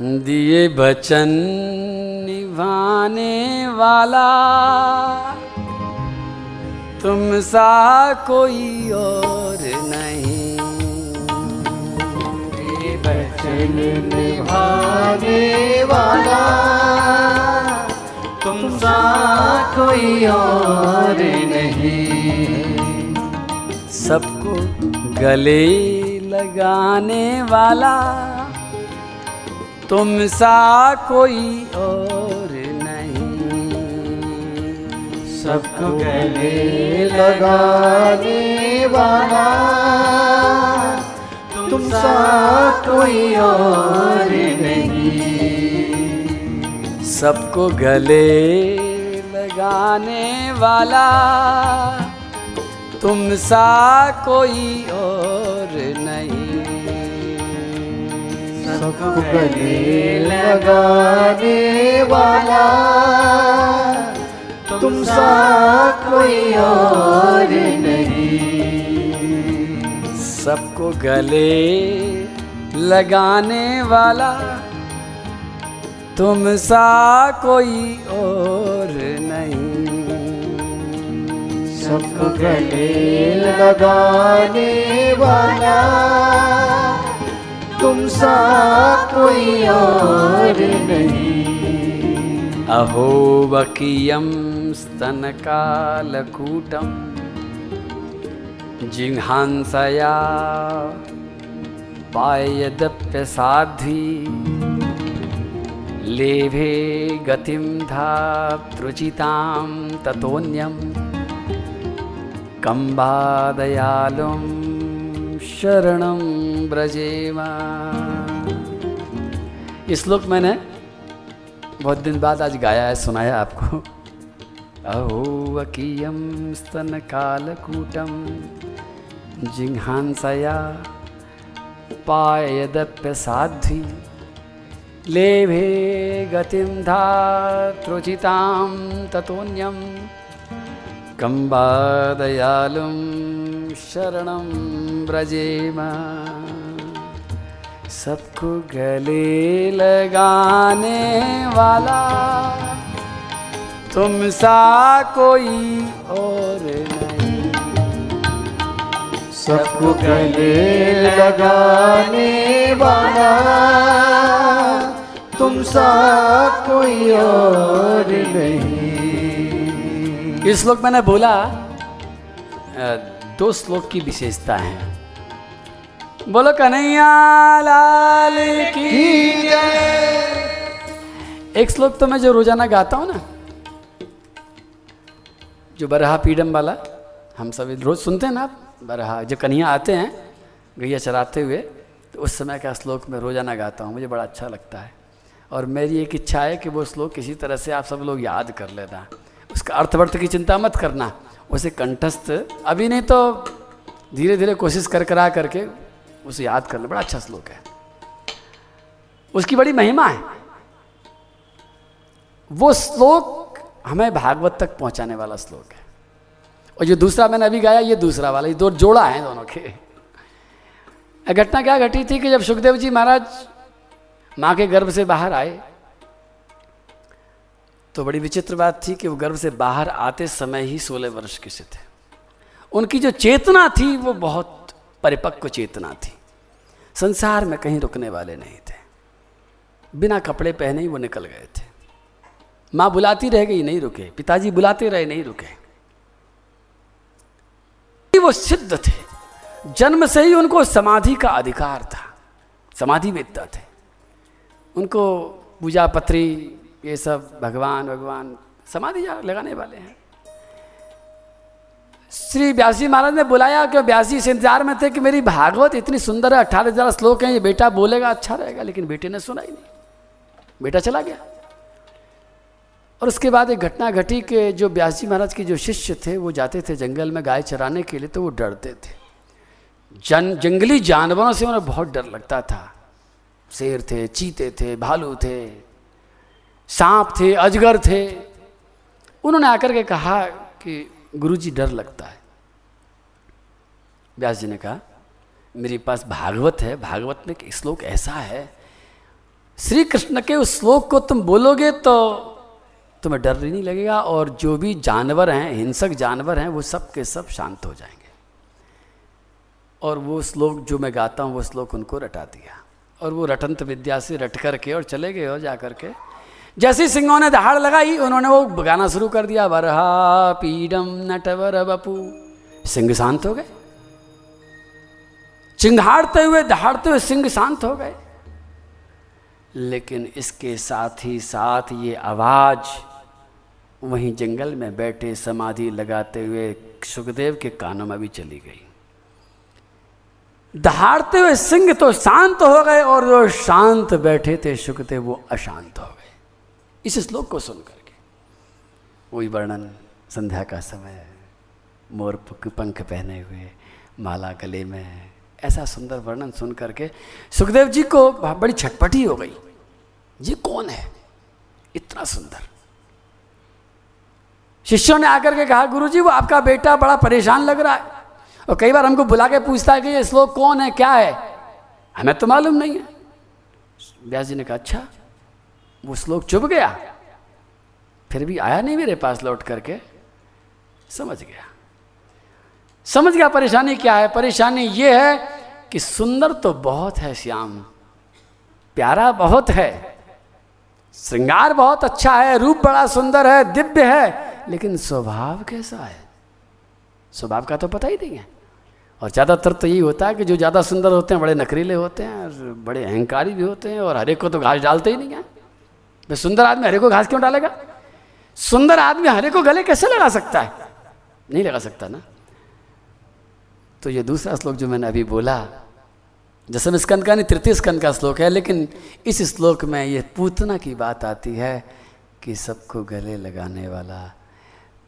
दिए बचन निभाने वाला। तुम सा कोई और नहीं। ये बचन निभाने वाला। तुम सा कोई और नहीं। सबको गले लगाने वाला। तुम सा कोई और नहीं। सबको गले लगाने वाला तुम सा कोई और नहीं। सबको गले लगाने वाला। तुम सा कोई और नहीं। सबको गले लगाने वाला, तुम सा कोई और नहीं। सबको गले लगाने वाला, तुम सा कोई और नहीं। सबको गले लगाने वाला तुम सा कोई और नहीं। अहो वकीयं स्तनकालकूटं जिह्वांसया पायदप्यसाध्वी। लेभे गतिं धातृचितां ततोऽन्यं। कम्बादयालुं शरणं ब्रजेमा ये श्लोक मैंने बहुत दिन बाद आज गाया है, सुनाया आपको। अहो वकीयं स्तनकालकूटं जिह्वांसया पायदप्य साध्वी। लेभे गतिं धातृचितां ततोऽन्यं कम्बादयालुं शरणं ब्रजेम सबको गले लगाने वाला तुम सा कोई और नहीं। सबको गले लगाने वाला तुम सा कोई और नहीं। ये श्लोक मैंने बोला दो श्लोक की विशेषता है। बोलो कन्हैया लाल की एक श्लोक तो मैं जो रोज़ाना गाता हूँ ना, जो बरहा पीडम वाला, हम सभी रोज सुनते हैं ना आप, बरहा, जो कन्हैया आते हैं, गैया चराते हुए तो उस समय का श्लोक मैं रोज़ाना गाता हूँ, मुझे बड़ा अच्छा लगता है। और मेरी एक इच्छा है कि वो श्लोक किसी तरह से आप सब लोग याद कर लेना। उसका अर्थवर्थ की चिंता मत करना। उसे कंठस्थ, अभी नहीं तो धीरे धीरे कोशिश कर करा करके उसे याद कर ले बड़ा अच्छा श्लोक है। उसकी बड़ी महिमा है। वो श्लोक हमें भागवत तक पहुँचाने वाला श्लोक है। और जो दूसरा मैंने अभी गाया, ये दूसरा वाला, ये दो जोड़ा है दोनों के। घटना क्या घटी थी कि जब सुखदेव जी महाराज माँ के गर्भ से बाहर आए तो बड़ी विचित्र बात थी कि वो गर्भ से बाहर आते समय ही सोलह वर्ष के से थे। उनकी जो चेतना थी, वो बहुत परिपक्व चेतना थी। संसार में कहीं रुकने वाले नहीं थे। बिना कपड़े पहने ही वो निकल गए थे। माँ बुलाती रह गई, नहीं रुके। पिताजी बुलाते रहे, नहीं रुके। वो सिद्ध थे। जन्म से ही उनको समाधि का अधिकार था। समाधि वेदता थे। उनको पूजा पत्री ये सब भगवान भगवान समाधि जा- लगाने वाले हैं। श्री व्यासी महाराज ने बुलाया कि व्यासी इस इंतज़ार में थे कि मेरी भागवत इतनी सुंदर है, अठारह हज़ार श्लोक हैं, ये बेटा बोलेगा अच्छा रहेगा, लेकिन बेटे ने सुना ही नहीं। बेटा चला गया। और उसके बाद एक घटना घटी कि जो व्यासी महाराज के जो शिष्य थे, वो जाते थे जंगल में गाय चराने के लिए तो वो डरते थे। जन, जंगली जानवरों से उन्हें बहुत डर लगता था। शेर थे, चीते थे, भालू थे। सांप थे, अजगर थे। उन्होंने आकर के कहा कि गुरुजी, डर लगता है। व्यास जी ने कहा, मेरे पास भागवत है, भागवत में एक श्लोक ऐसा है श्री कृष्ण के उस श्लोक को तुम बोलोगे तो तुम्हें डर नहीं लगेगा और जो भी जानवर हैं, हिंसक जानवर हैं, वो सब के सब शांत हो जाएँगे। और वो श्लोक जो मैं गाता हूँ, वो श्लोक उनको रटा दिया। और वो रटंत विद्या से रट करके और चले गए और जा करके जैसे सिंहों ने दहाड़ लगाई, उन्होंने वो गाना शुरू कर दिया, वरहा पीडम नटवर बपू सिंह शांत हो गए। चिंगाड़ते हुए, दहाड़ते हुए सिंह शांत हो गए। लेकिन इसके साथ ही साथ ये आवाज़, वहीं जंगल में बैठे समाधि लगाते हुए सुखदेव के कानों में भी चली गई। दहाड़ते हुए सिंह तो शांत हो गए और जो शांत बैठे थे, सुखदेव वो अशांत हो गए इस श्लोक को सुन करके। वही वर्णन, संध्या का समय, मोर पंख पहने हुए, माला गले में, ऐसा सुंदर वर्णन सुन करके सुखदेव जी को बड़ी छटपटी हो गई। ये कौन है? इतना सुंदर। शिष्यों ने आकर के कहा, गुरुजी, वो आपका बेटा बड़ा परेशान लग रहा है। और कई बार हमको बुला के पूछता है कि ये श्लोक कौन है, क्या है? हमें तो मालूम नहीं है। व्यास जी ने कहा अच्छा वो श्लोक चुप गया। फिर भी आया नहीं मेरे पास लौट करके। समझ गया। समझ गया परेशानी क्या है? परेशानी ये है कि सुंदर तो बहुत है श्याम। प्यारा बहुत है। श्रृंगार बहुत अच्छा है, रूप बड़ा सुंदर है, दिव्य है, लेकिन स्वभाव कैसा है? स्वभाव का तो पता ही नहीं है। और ज़्यादातर तो यही होता है कि जो ज़्यादा सुंदर होते हैं, बड़े नकरीले होते हैं, और बड़े अहंकारी भी होते हैं, और हरे को तो घास डालते ही नहीं है। भाई सुंदर आदमी हरे को घास क्यों डालेगा? सुंदर आदमी हरे को गले कैसे लगा सकता है? नहीं लगा सकता ना? तो ये दूसरा श्लोक जो मैंने अभी बोला दसम स्कंद का नहीं, तृतीय स्कंद का श्लोक है, लेकिन इस श्लोक में ये पूतना की बात आती है कि सबको गले लगाने वाला।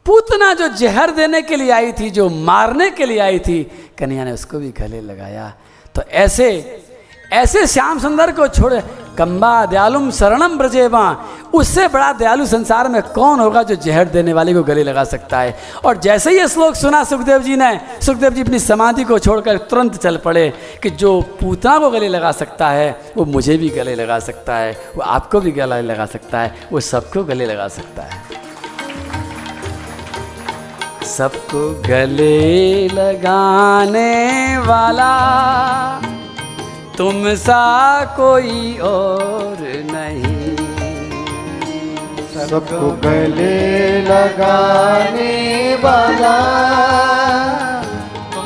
पूतना जो जहर देने के लिए आई थी, जो मारने के लिए आई थी, कन्हैया ने उसको भी गले लगाया। तो ऐसे ऐसे श्याम सुंदर को छोड़े कम्बा दयालुम शरणम ब्रजेवा उससे बड़ा दयालु संसार में कौन होगा जो जहर देने वाले को गले लगा सकता है? और जैसे ही श्लोक सुना, सुखदेव जी ने, सुखदेव जी अपनी समाधि को छोड़कर तुरंत चल पड़े कि जो पूतना को गले लगा सकता है, वो मुझे भी गले लगा सकता है, वो आपको भी गले लगा सकता है, वो सबको गले लगा सकता है। सबको गले लगाने वाला तुम सा कोई और नहीं। सबको गले लगाने वाला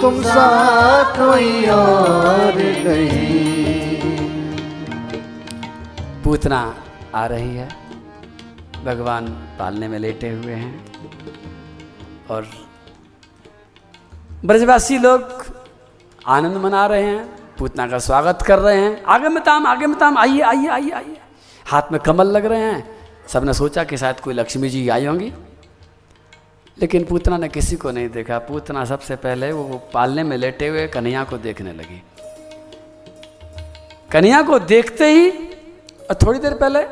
तुम सा कोई और नहीं। पूतना आ रही है। भगवान पालने में लेटे हुए हैं। और ब्रजवासी लोग आनंद मना रहे हैं। पूतना का स्वागत कर रहे हैं। आगे में ताम, आगे में ताम, आइए आइए आइए आइए। हाथ में कमल लग रहे हैं। सबने सोचा कि शायद कोई लक्ष्मी जी आई होंगी। लेकिन पूतना ने किसी को नहीं देखा। पूतना सबसे पहले वो पालने में लेटे हुए कन्हैया को देखने लगी। कन्हैया को देखते ही, और थोड़ी देर पहले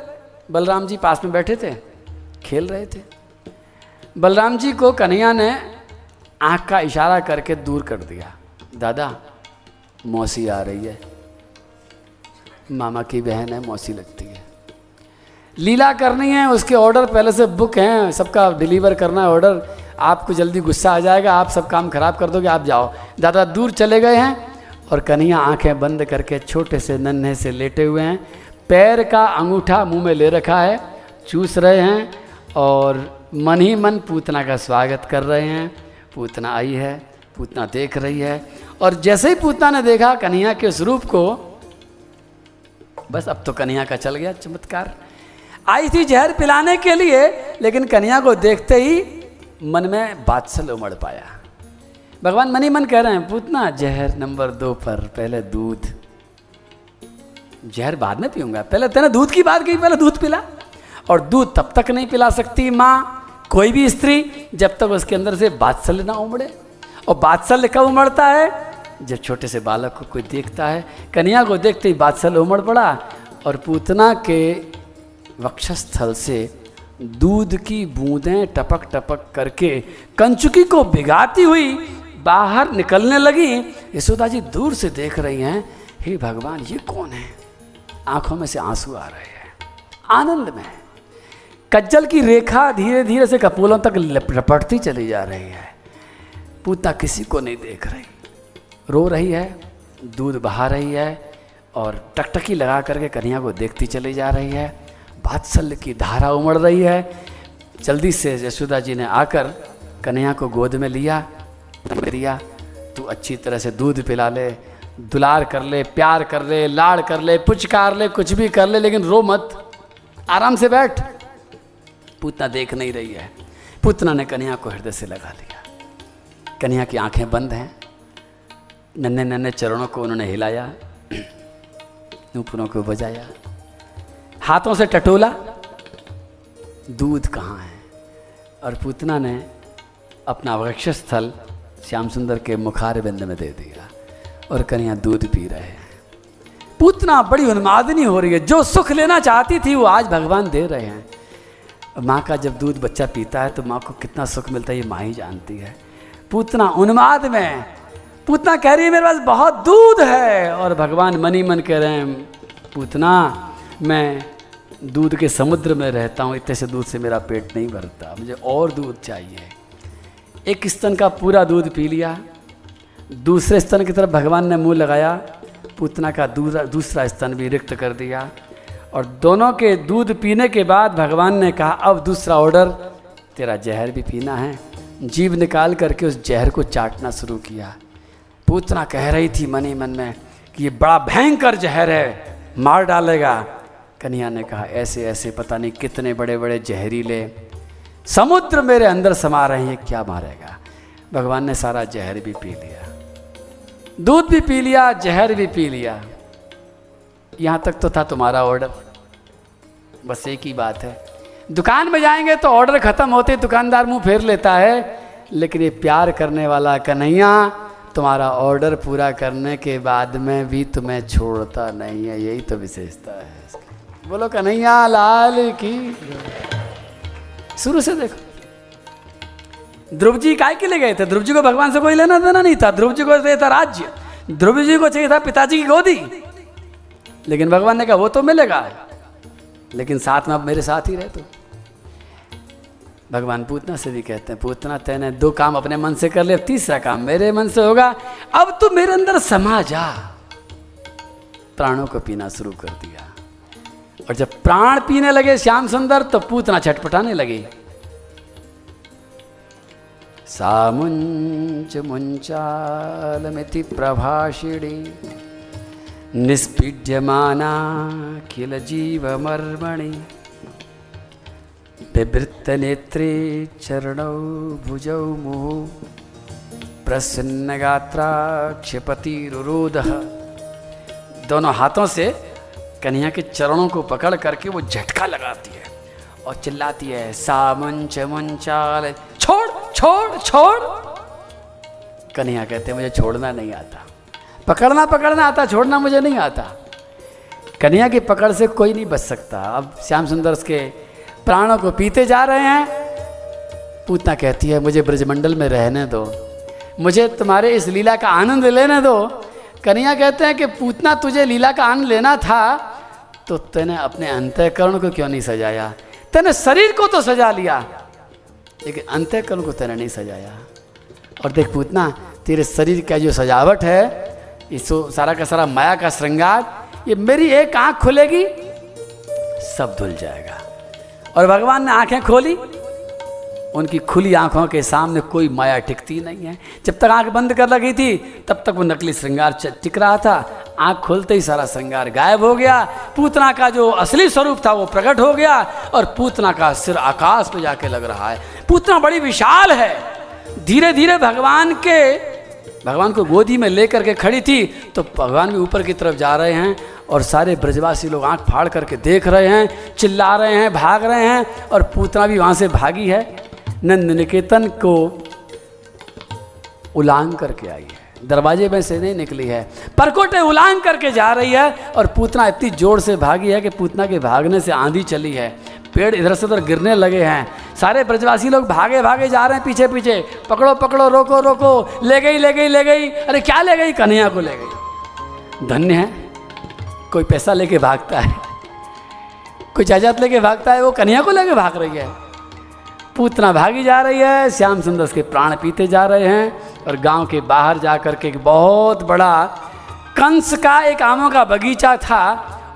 बलराम जी पास में बैठे थे, खेल रहे थे। बलराम जी को कन्हैया ने आँख का इशारा करके दूर कर दिया। दादा मौसी आ रही है। मामा की बहन है, मौसी लगती है। लीला करनी है, उसके ऑर्डर पहले से बुक हैं, सबका डिलीवर करना है ऑर्डर आपको जल्दी गुस्सा आ जाएगा, आप सब काम खराब कर दोगे, आप जाओ। दादा दूर चले गए हैं और कन्हैया आँखें बंद करके छोटे से नन्हे से लेटे हुए हैं। पैर का अंगूठा मुँह में ले रखा है, चूस रहे हैं और मन ही मन पूतना का स्वागत कर रहे हैं। पूतना आई है, पूतना देख रही है और जैसे ही पूतना ने देखा कन्हैया के स्वरूप को, बस अब तो कन्हैया का चल गया चमत्कार। आई थी जहर पिलाने के लिए, लेकिन कन्हैया को देखते ही मन में बादशल उमड़ पाया। भगवान मनी मन कह रहे हैं, पूतना, जहर नंबर दो पर, पहले दूध। जहर बाद में पीऊँगा। पहले तेने दूध की बात कही पहले दूध पिला। और दूध तब तक नहीं पिला सकती माँ, कोई भी स्त्री, जब तक उसके अंदर से बात्सल्य ना उमड़े। और बात्सल्य कब उमड़ता है? जब छोटे से बालक को कोई देखता है कन्या को देखते ही बात्सल्य उमड़ पड़ा और पूतना के वक्षस्थल से दूध की बूंदें टपक टपक करके कंचुकी को भिगाती हुई बाहर निकलने लगी। यशोदा जी दूर से देख रही हैं, हे भगवान, ये कौन है? आँखों में से आँसू आ रहे हैं। आनंद में कज्जल की रेखा धीरे धीरे से कपूलों तक लपटती चली जा रही है। पूता किसी को नहीं देख रही। रो रही है, दूध बहा रही है और टकटकी लगा करके कन्या को देखती चली जा रही है। बात्सल्य की धारा उमड़ रही है। जल्दी से यशोदा जी ने आकर कन्या को गोद में लिया दिया तू अच्छी तरह से दूध पिला ले, दुलार कर ले, प्यार कर ले, लाड़ कर ले, पुचकार ले, कुछ भी कर ले, लेकिन रो मत, आराम से बैठ। पूतना देख नहीं रही है। पूतना ने कन्या को हृदय से लगा लिया। कन्या की आँखें बंद हैं। नन्हे नन्हे चरणों को उन्होंने हिलाया नूपुरों को बजाया। हाथों से टटोला, दूध कहाँ है? और पूतना ने अपना वृक्ष स्थल श्याम सुंदर के मुखार बिंद में दे दिया और कन्या दूध पी रहे हैं। पूतना बड़ी उन्मादनी हो रही है। जो सुख लेना चाहती थी, वो आज भगवान दे रहे हैं। माँ का जब दूध बच्चा पीता है तो माँ को कितना सुख मिलता है, ये माँ ही जानती है। पूतना उन्माद में पूतना कह रही है, मेरे पास बहुत दूध है। और भगवान मनी मन कह रहे हैं, पूतना, मैं दूध के समुद्र में रहता हूँ, इतने से दूध से मेरा पेट नहीं भरता, मुझे और दूध चाहिए। एक स्तन का पूरा दूध पी लिया, दूसरे स्तन की तरफ़ भगवान ने मुँह लगाया, पूतना का दूसरा दूसरा स्तन भी रिक्त कर दिया। और दोनों के दूध पीने के बाद भगवान ने कहा, अब दूसरा ऑर्डर, तेरा जहर भी पीना है। जीव निकाल करके उस जहर को चाटना शुरू किया। पूतना कह रही थी मनी मन में कि ये बड़ा भयंकर जहर है, मार डालेगा। कन्हैया ने कहा, ऐसे ऐसे पता नहीं कितने बड़े बड़े जहरीले समुद्र मेरे अंदर समा रहे हैं, क्या मारेगा? भगवान ने सारा जहर भी पी लिया, दूध भी पी लिया, जहर भी पी लिया। यहाँ तक तो था तुम्हारा ऑर्डर बस एक ही बात है। दुकान में जाएँगे तो ऑर्डर खत्म होते, दुकानदार मुँह फेर लेता है, लेकिन ये प्यार करने वाला कन्हैया तुम्हारा ऑर्डर पूरा करने के बाद में भी तुम्हें छोड़ता नहीं है, यही तो विशेषता है बोलो कन्हैया लाल की। शुरू से देखो। ध्रुव जी काय के लिए गए थे? ध्रुव जी को भगवान से कोई लेना देना नहीं था। ध्रुव जी को चाहिए था राज्य। ध्रुव जी को चाहिए था पिताजी की गोदी। लेकिन भगवान ने कहा, वो तो मिलेगा। लेकिन साथ में अब मेरे साथ ही रहे तो भगवान पूतना से भी कहते हैं, पूतना, तेने दो काम अपने मन से कर ले तीसरा काम मेरे मन से होगा, अब तू मेरे अंदर समा जा। प्राणों को पीना शुरू कर दिया। और जब प्राण पीने लगे श्याम सुंदर तो पूतना छटपटाने लगी। सामुंच मुंचालमिति प्रभाषिणी, निष्पीड्यमाना किल जीवमर्मणि बिवृत्तनेत्रे चरणौ भुजौ मुहुः प्रसन्नगात्रा क्षिपतिरुरोधः दोनों हाथों से कन्हैया के चरणों को पकड़ करके वो झटका लगाती है और चिल्लाती है, सामुंच मुंचाल, छोड़ छोड़ छोड़! कन्हैया कहते हैं, मुझे छोड़ना नहीं आता। पकड़ना पकड़ना आता, छोड़ना मुझे नहीं आता। कन्हैया की पकड़ से कोई नहीं बच सकता। अब श्याम सुंदर के प्राणों को पीते जा रहे हैं। पूतना कहती है, मुझे ब्रजमंडल में रहने दो। मुझे तुम्हारे इस लीला का आनंद लेने दो। कन्हैया कहते हैं कि, पूतना, तुझे लीला का आनंद लेना था तो तेने अपने अंतःकरण को क्यों नहीं सजाया? तेने शरीर को तो सजा लिया, लेकिन अंतःकरण को तेने नहीं सजाया। और देख पूतना, तेरे शरीर का जो सजावट है, ये सारा का सारा माया का श्रृंगार, ये मेरी एक आँख खुलेगी, सब धुल जाएगा। और भगवान ने आँखें खोली। उनकी खुली आँखों के सामने कोई माया टिकती नहीं है। जब तक आँख बंद कर लगी थी, तब तक वो नकली श्रृंगार टिक रहा था। आँख खोलते ही सारा श्रृंगार गायब हो गया। पूतना का जो असली स्वरूप था, वो प्रकट हो गया और पूतना का सिर आकाश में जाके लग रहा है। पूतना बड़ी विशाल है। धीरे धीरे भगवान के भगवान को गोदी में लेकर के खड़ी थी। तो भगवान भी ऊपर की तरफ़ जा रहे हैं। और सारे ब्रजवासी लोग आँख फाड़ करके देख रहे हैं, चिल्ला रहे हैं, भाग रहे हैं और पूतना भी वहाँ से भागी है। नंद निकेतन को उलांग करके आई है। दरवाजे में से नहीं निकली है। परकोटे उलांग करके जा रही है और पूतना इतनी ज़ोर से भागी है कि पूतना के भागने से आंधी चली है। पेड़ इधर से उधर गिरने लगे हैं। सारे ब्रजवासी लोग भागे भागे जा रहे हैं पीछे पीछे। पकड़ो पकड़ो, रोको रोको। ले गई ले गई ले गई। अरे क्या ले गई? कन्हैया को ले गई। धन्य है। कोई पैसा लेके भागता है, कोई जायदाद लेके भागता है, वो कन्या को लेके भाग रही है। पूतना भागी जा रही है, श्याम सुंदर उसके प्राण पीते जा रहे हैं और गाँव के बाहर जा कर के एक बहुत बड़ा कंस का एक आमों का बगीचा था।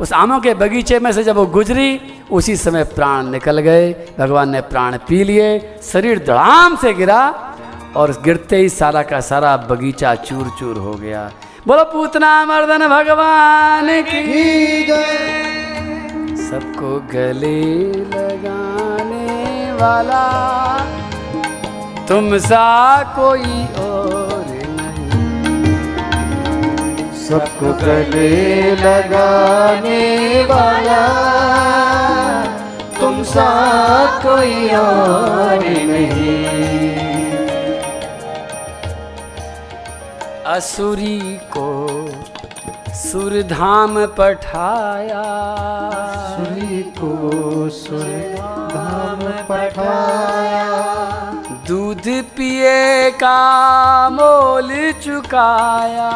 उस आमों के बगीचे में से जब वो गुजरी, उसी समय प्राण निकल गए। भगवान ने प्राण पी लिए, शरीर धड़ाम से गिरा और गिरते ही सारा का सारा बगीचा चूर चूर हो गया। बोलो पूतना मर्दन भगवान की। सबको गले लगाने वाला। तुम सा कोई और नहीं। सबको गले लगाने वाला। तुम सा कोई और नहीं। असुरी को सुरधाम पठाया। सुरी को सुरधाम पठाया। दूध पिए का मोल चुकाया।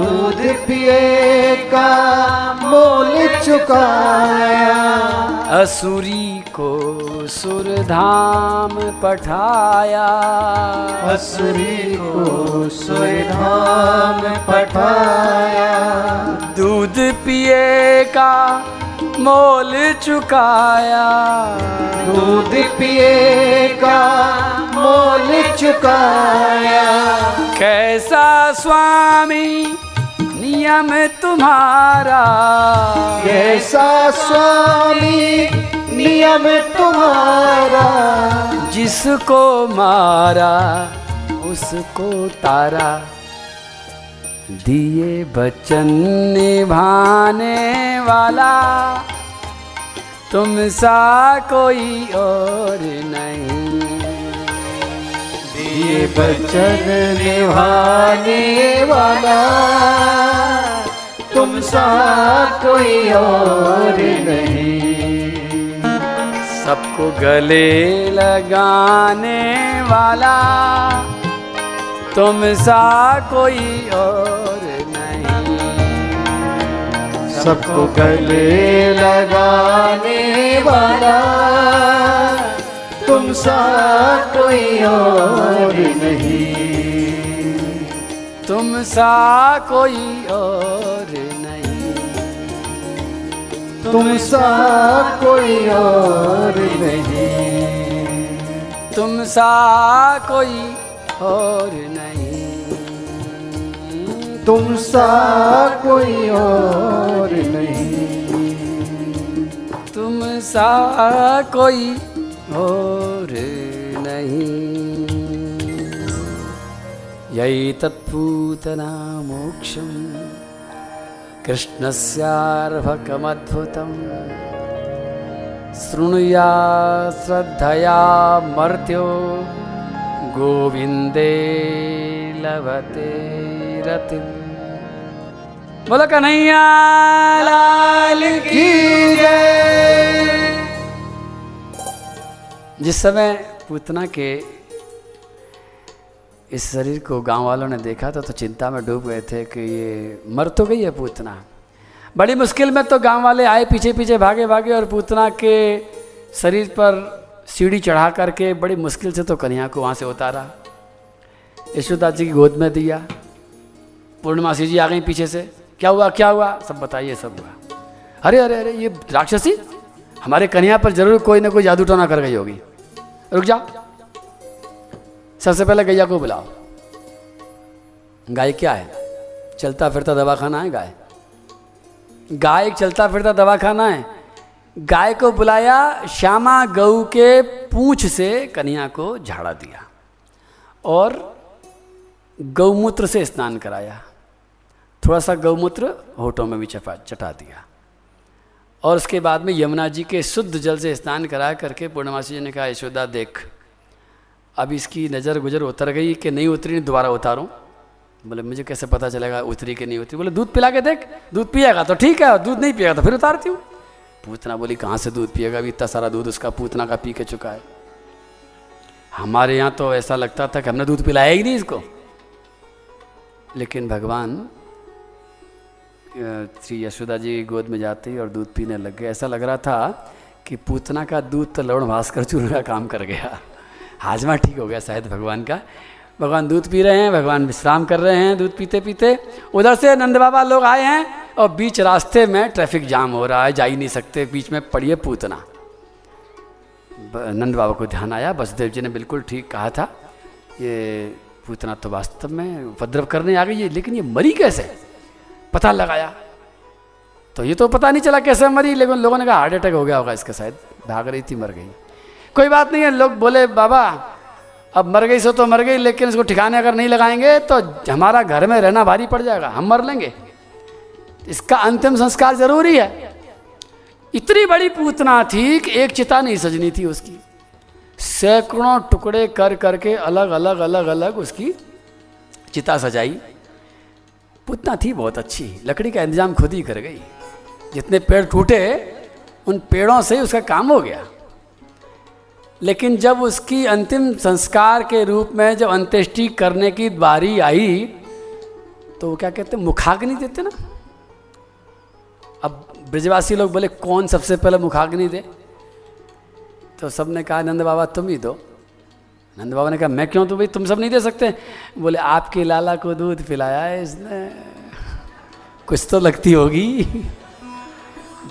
दूध पिए का मोल चुकाया। असुरी को सुरधाम पठाया। असुरी को सुर धाम पठाया। दूध पिए का मोल चुकाया। दूध पिए का मोल चुकाया। कैसा स्वामी नियम तुम्हारा। कैसा स्वामी नियम तुम्हारा। जिसको मारा उसको तारा। दिए बचन निभाने वाला। तुम सा कोई और नहीं। दिए बचन निभाने वाला। तुम सा कोई और नहीं। सबको गले लगाने वाला। तुम सा कोई और नहीं। सबको गले लगाने वाला तुम सा कोई और नहीं। तुम सा कोई और नहीं। तुम सा कोई और नहीं। तुम सा कोई और नहीं। तुम सा कोई और नहीं। तुम सा कोई और नहीं। यही तत्पूतना मोक्षम कृष्णस्यार्भकमद्भुतम्। शृणुया श्रद्धया मर्त्यो। गोविन्दे लभते रतिम् बोलो कन्हैया, लाल की जिस समय पूतना के इस शरीर को गाँव वालों ने देखा था तो चिंता में डूब गए थे कि ये मर तो गई है पूतना। बड़ी मुश्किल में तो गाँव वाले आए पीछे पीछे भागे भागे और पूतना के शरीर पर सीढ़ी चढ़ा करके बड़ी मुश्किल से तो कन्या को वहाँ से उतारा। यशोदा जी की गोद में दिया। पूर्णमासी जी आ गई पीछे से। क्या हुआ क्या हुआ? सब बताइए, सब हुआ। अरे अरे अरे, ये राक्षसी, हमारे कन्या पर ज़रूर कोई ना कोई जादू टोना कर गई होगी। रुक जाओ। सबसे पहले गैया को बुलाओ। गाय क्या है? चलता फिरता दवाखाना है गाय? गाय एक चलता फिरता दवाखाना है। गाय को बुलाया, श्यामा गऊ के पूछ से कन्या को झाड़ा दिया और गौमूत्र से स्नान कराया। थोड़ा सा गौमूत्र होठों में भी चपा, चटा दिया। और उसके बाद में यमुना जी के शुद्ध जल से स्नान करा करके पूर्णमासी जी ने कहा, यशोदा, देख, अब इसकी नज़र गुजर उतर गई कि नहीं उतरी दोबारा उतारूँ? बोले, मुझे कैसे पता चलेगा, उतरी कि नहीं उतरी? बोले, दूध पिला के देख, दूध पिएगा तो ठीक है दूध नहीं पिएगा तो फिर उतारती हूँ। पूतना बोली, कहाँ से दूध पिएगा? अभी इतना सारा दूध उसका पूतना का पी के चुका है। हमारे यहाँ तो ऐसा लगता था कि हमने दूध पिलाया ही नहीं इसको। लेकिन भगवान श्री यशोदा जी गोद में जाते ही और दूध पीने लग गए। ऐसा लग रहा था कि पूतना का दूध तो लवण भास्कर चूर्ण का काम कर गया। हाजमा ठीक हो गया शायद भगवान का। भगवान दूध पी रहे हैं, भगवान विश्राम कर रहे हैं दूध पीते पीते उधर से नंद बाबा लोग आए हैं। और बीच रास्ते में ट्रैफ़िक जाम हो रहा है, जा ही नहीं सकते, बीच में पड़िए पूतना। नंद बाबा को ध्यान आया, बसदेव जी ने बिल्कुल ठीक कहा था, ये पूतना तो वास्तव में उपद्रव करने आ गई है, लेकिन ये मरी कैसे? पता लगाया। तो ये तो पता नहीं चला कैसे मरी, लेकिन लोगों ने कहा हार्ट अटैक हो गया होगा इसका शायद, भाग रही थी, मर गई। कोई बात नहीं है, लोग बोले, बाबा, अब मर गई सो तो मर गई, लेकिन इसको ठिकाने अगर नहीं लगाएँगे तो हमारा घर में रहना भारी पड़ जाएगा, हम मर लेंगे। इसका अंतिम संस्कार ज़रूरी है। इतनी बड़ी पूतना थी कि एक चिता नहीं सजनी थी उसकी। सैकड़ों टुकड़े कर करके अलग अलग अलग अलग उसकी चिता सजाई। पूतना थी बहुत अच्छी। लकड़ी का इंतज़ाम खुद ही कर गई। जितने पेड़ टूटे, उन पेड़ों से उसका काम हो गया। लेकिन जब उसकी अंतिम संस्कार के रूप में जब अंत्येष्टि करने की बारी आई तो वो क्या कहते मुखाग्नि देते ना? अब ब्रजवासी लोग बोले, कौन सबसे पहले मुखाग्नि दे? तो सबने कहा, नंद बाबा, तुम ही दो। नंद बाबा ने कहा, मैं क्यों तो भाई, तुम सब नहीं दे सकते? बोले, आपके लाला को दूध पिलाया है इसने। कुछ तो लगती होगी।